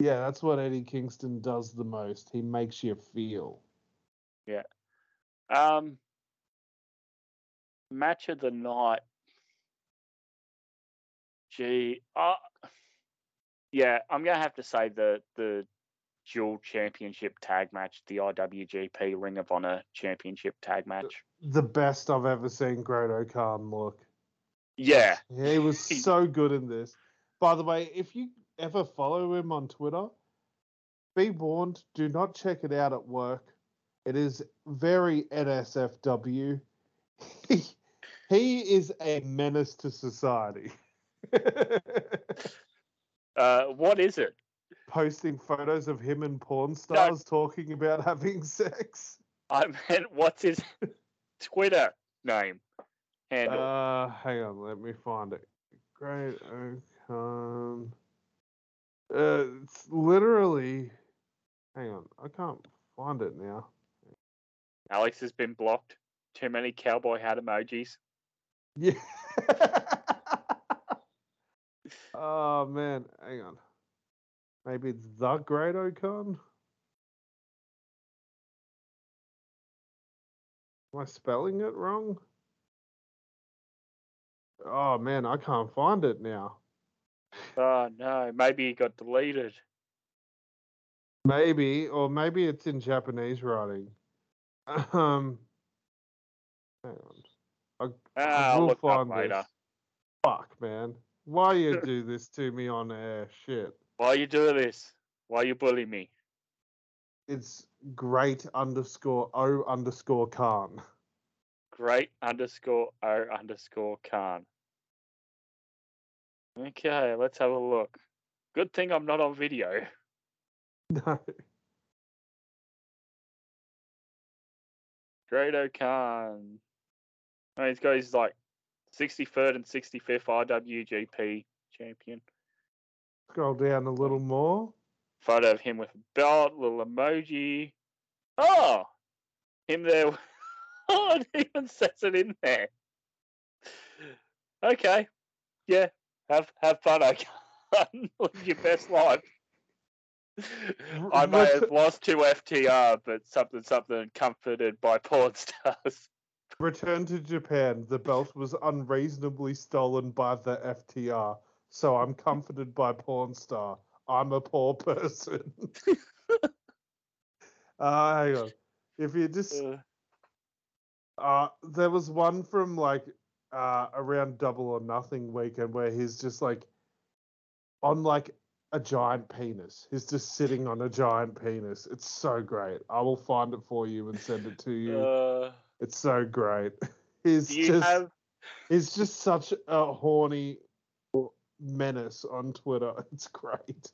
yeah, that's what Eddie Kingston does the most. He makes you feel. Yeah. Um, match of the night. Gee, uh, yeah, I'm gonna have to say the the dual championship tag match, the IWGP Ring of Honor Championship tag match. The best I've ever seen Great-O-Khan look. Yeah, He was so good in this. By the way, if you ever follow him on Twitter, be warned, do not check it out at work. It is very NSFW. He, he is a menace to society. uh, what is it? Posting photos of him and porn stars talking about having sex. I meant, what's his Twitter name handle? Uh, hang on, let me find it. Great Ocon. Uh, it's literally. Hang on, I can't find it now. Alex has been blocked. Too many cowboy hat emojis. Yeah. oh man, hang on. Maybe it's the Great-O-Khan. Am I spelling it wrong? Oh man, I can't find it now. Oh no, maybe he got deleted. Maybe, or maybe it's in Japanese writing. Um, hang on. I, Ah, will look up find later. this. Fuck, man. Why you do this to me on air? Shit. Why you do this? Why you bully me? It's great underscore O underscore Khan. great underscore o underscore Khan. Okay, let's have a look. Good thing I'm not on video. No. Great Khan. Oh, he's got his like 63rd and 65th IWGP champion. Scroll down a little more. Photo of him with a belt, little emoji. Oh, him there. Oh, it even says it in there. Okay, yeah, have have fun. I live your best life. I may have lost to FTR, but something something comforted by porn stars. Return to Japan. The belt was unreasonably stolen by the FTR, so I'm comforted by porn star. I'm a poor person. uh, hang on. If you just Uh, Uh, there was one from like uh around Double or Nothing weekend where he's just like on like a giant penis. He's just sitting on a giant penis. It's so great. I will find it for you and send it to you. uh, it's so great. He's just have he's just such a horny menace on Twitter. It's great.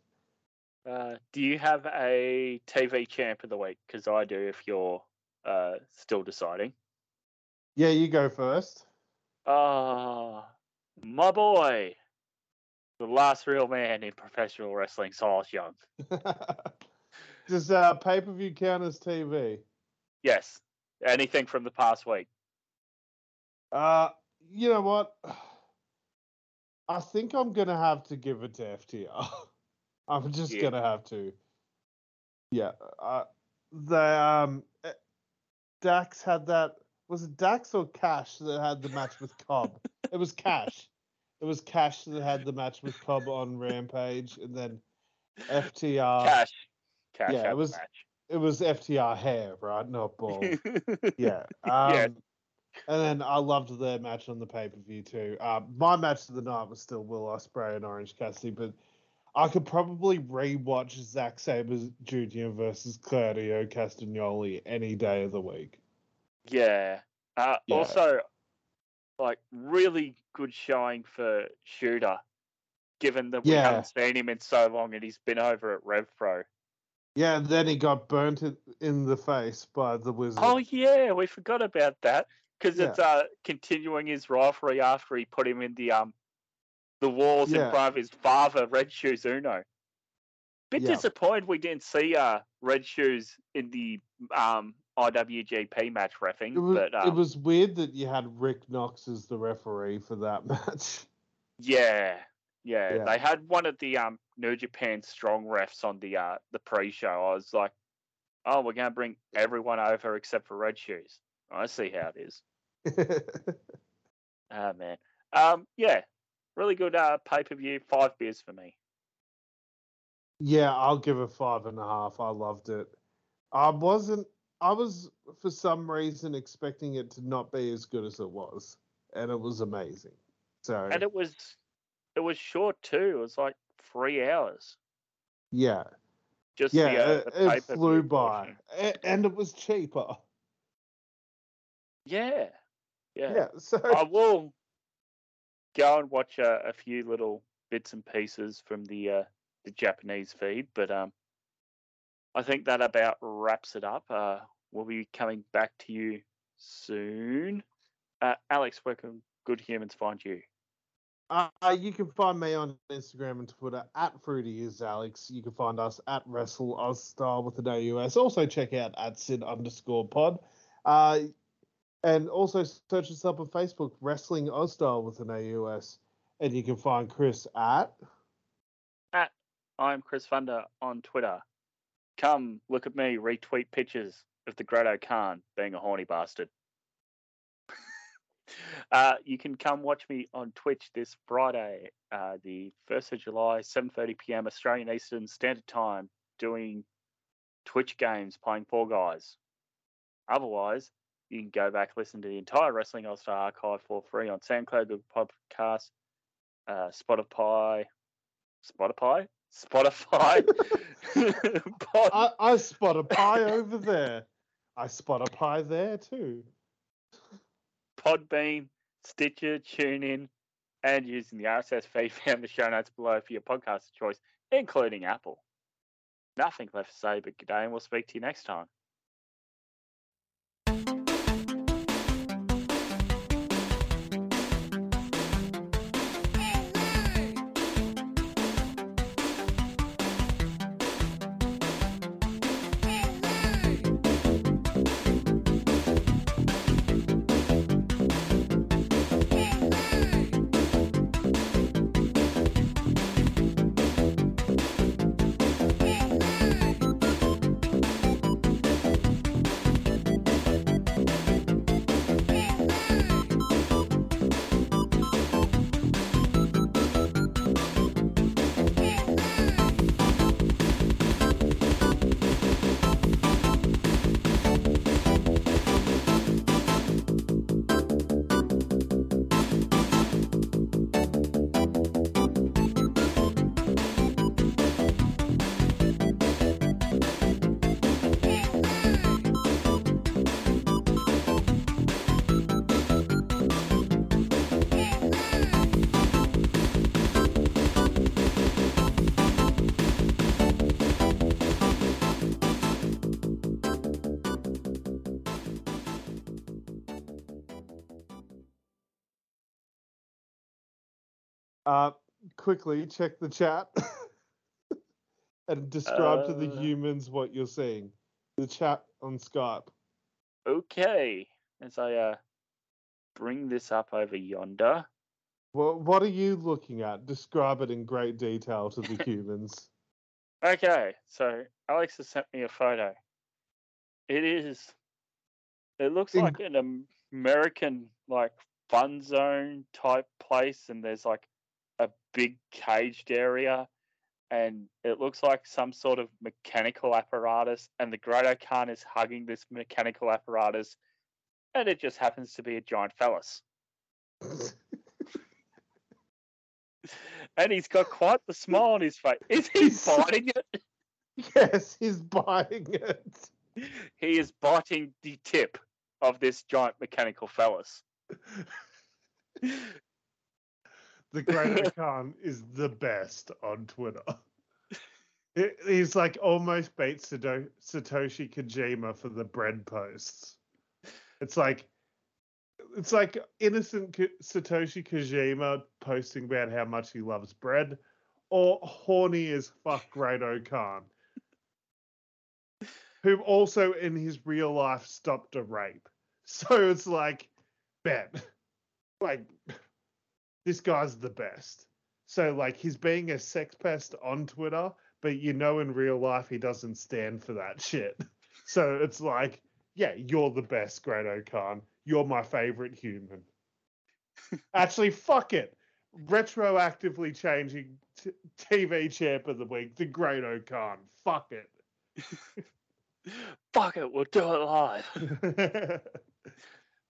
uh, do you have a TV champ of the week? Because I do. If you're uh, still deciding. Yeah, you go first. Ah, my boy, the last real man in professional wrestling, Silas Young. Does uh, pay per view count as TV? Yes, anything from the past week. Uh, you know what? I think I'm gonna have to give it to FTR. I'm just Yeah. gonna have to. Yeah. Uh, the um, eh, Dax had that. Was it Dax or Cash that had the match with Cobb? it was Cash. It was Cash that had the match with Cobb on Rampage, and then FTR. Cash, cash. yeah, it had the was- It was FTR hair, right? Not bald. Yeah. Um, Yeah. And then I loved their match on the pay per view too. Um, my match of the night was still Will Ospreay and Orange Cassidy, but I could probably rewatch Zack Sabre Jr. versus Claudio Castagnoli any day of the week. Yeah. Uh, Yeah. Also, like really good showing for Shota, given that we Yeah. haven't seen him in so long, and he's been over at RevPro. Yeah, and then he got burnt in- the face by the Wizard. Oh yeah, we forgot about that because Yeah. it's uh continuing his rivalry after he put him in the um the walls Yeah. in front of his father, Red Shoes Unno. Bit Yeah. disappointed we didn't see uh Red Shoes in the um IWGP match refing, it, was, but um, it was weird that you had Rick Knox as the referee for that match. Yeah, yeah, Yeah. They had one of the um New Japan Strong refs on the uh the pre-show. I was like, oh, we're gonna bring everyone over except for Red Shoes. I see how it is. Ah man. Um, yeah, really good uh pay per view. Five beers for me. Yeah, I'll give it five and a half. I loved it. I wasn't. I was for some reason expecting it to not be as good as it was, and it was amazing. So And it was it was short too. It was like three hours. yeah, Just yeah, the, uh, it, the it flew by, portion. A- and it was cheaper. Yeah, yeah. Yeah, so I will go and watch a, a few little bits and pieces from the uh, the Japanese feed, but um, I think that about wraps it up. Uh, we'll be coming back to you soon. Uh, Alex, where can good humans find you? Uh, you can find me on Instagram and Twitter at Fruity is Alex. You can find us at Wrestle Ozstar with an AUS. Also check out at Sid underscore pod. Uh, and also search us up on Facebook, Wrestling Aus Style with an AUS. And you can find Chris at I'm Chris Funder on Twitter. Come look at me retweet pictures of the Great-O-Khan being a horny bastard. uh, you can come watch me on Twitch this Friday, uh, the first of July, 7:30 p.m. Australian Eastern Standard Time, doing Twitch games, playing Fall Guys. Otherwise, you can go back listen to the entire Wrestling Aus Style archive for free on SoundCloud, Google Podcast, uh, Spotify, Spotify, Spotify. Pod- I, I spot a pie over there. I spot a pie there too. Podbean, Stitcher, TuneIn, and using the RSS feed found the show notes below for your podcast of choice, including Apple. Nothing left to say but good day, and we'll speak to you next time. Quickly check the chat and describe to the Uh. humans what you're seeing. The chat on Skype. Okay, as I uh, bring this up over yonder. What What are you looking at? Describe it in great detail to the humans. Okay, so Alex has sent me a photo. It is. It looks In- like an American like fun zone type place, and there's like big caged area, and it looks like some sort of mechanical apparatus, and the Great Khan is hugging this mechanical apparatus, and it just happens to be a giant phallus, and he's got quite the smile on his face. Is he He's- biting it? yes, he's biting it. he is biting the tip of this giant mechanical phallus. The Great Khan is the best on Twitter. He- He's like almost beat Sato- Satoshi Kojima for the bread posts. It's like it's like innocent Satoshi Kojima posting about how much he loves bread, or horny as fuck Great Khan, who also in his real life stopped a rape. So it's like, bet, like this guy's the best. So like he's being a sex pest on Twitter, but you know in real life he doesn't stand for that shit. So it's like, yeah, you're the best, Great Khan. You're my favorite human. Actually, fuck it. Retroactively changing t- TV champ of the week to Great Khan. Fuck it. Fuck it, we'll do it live.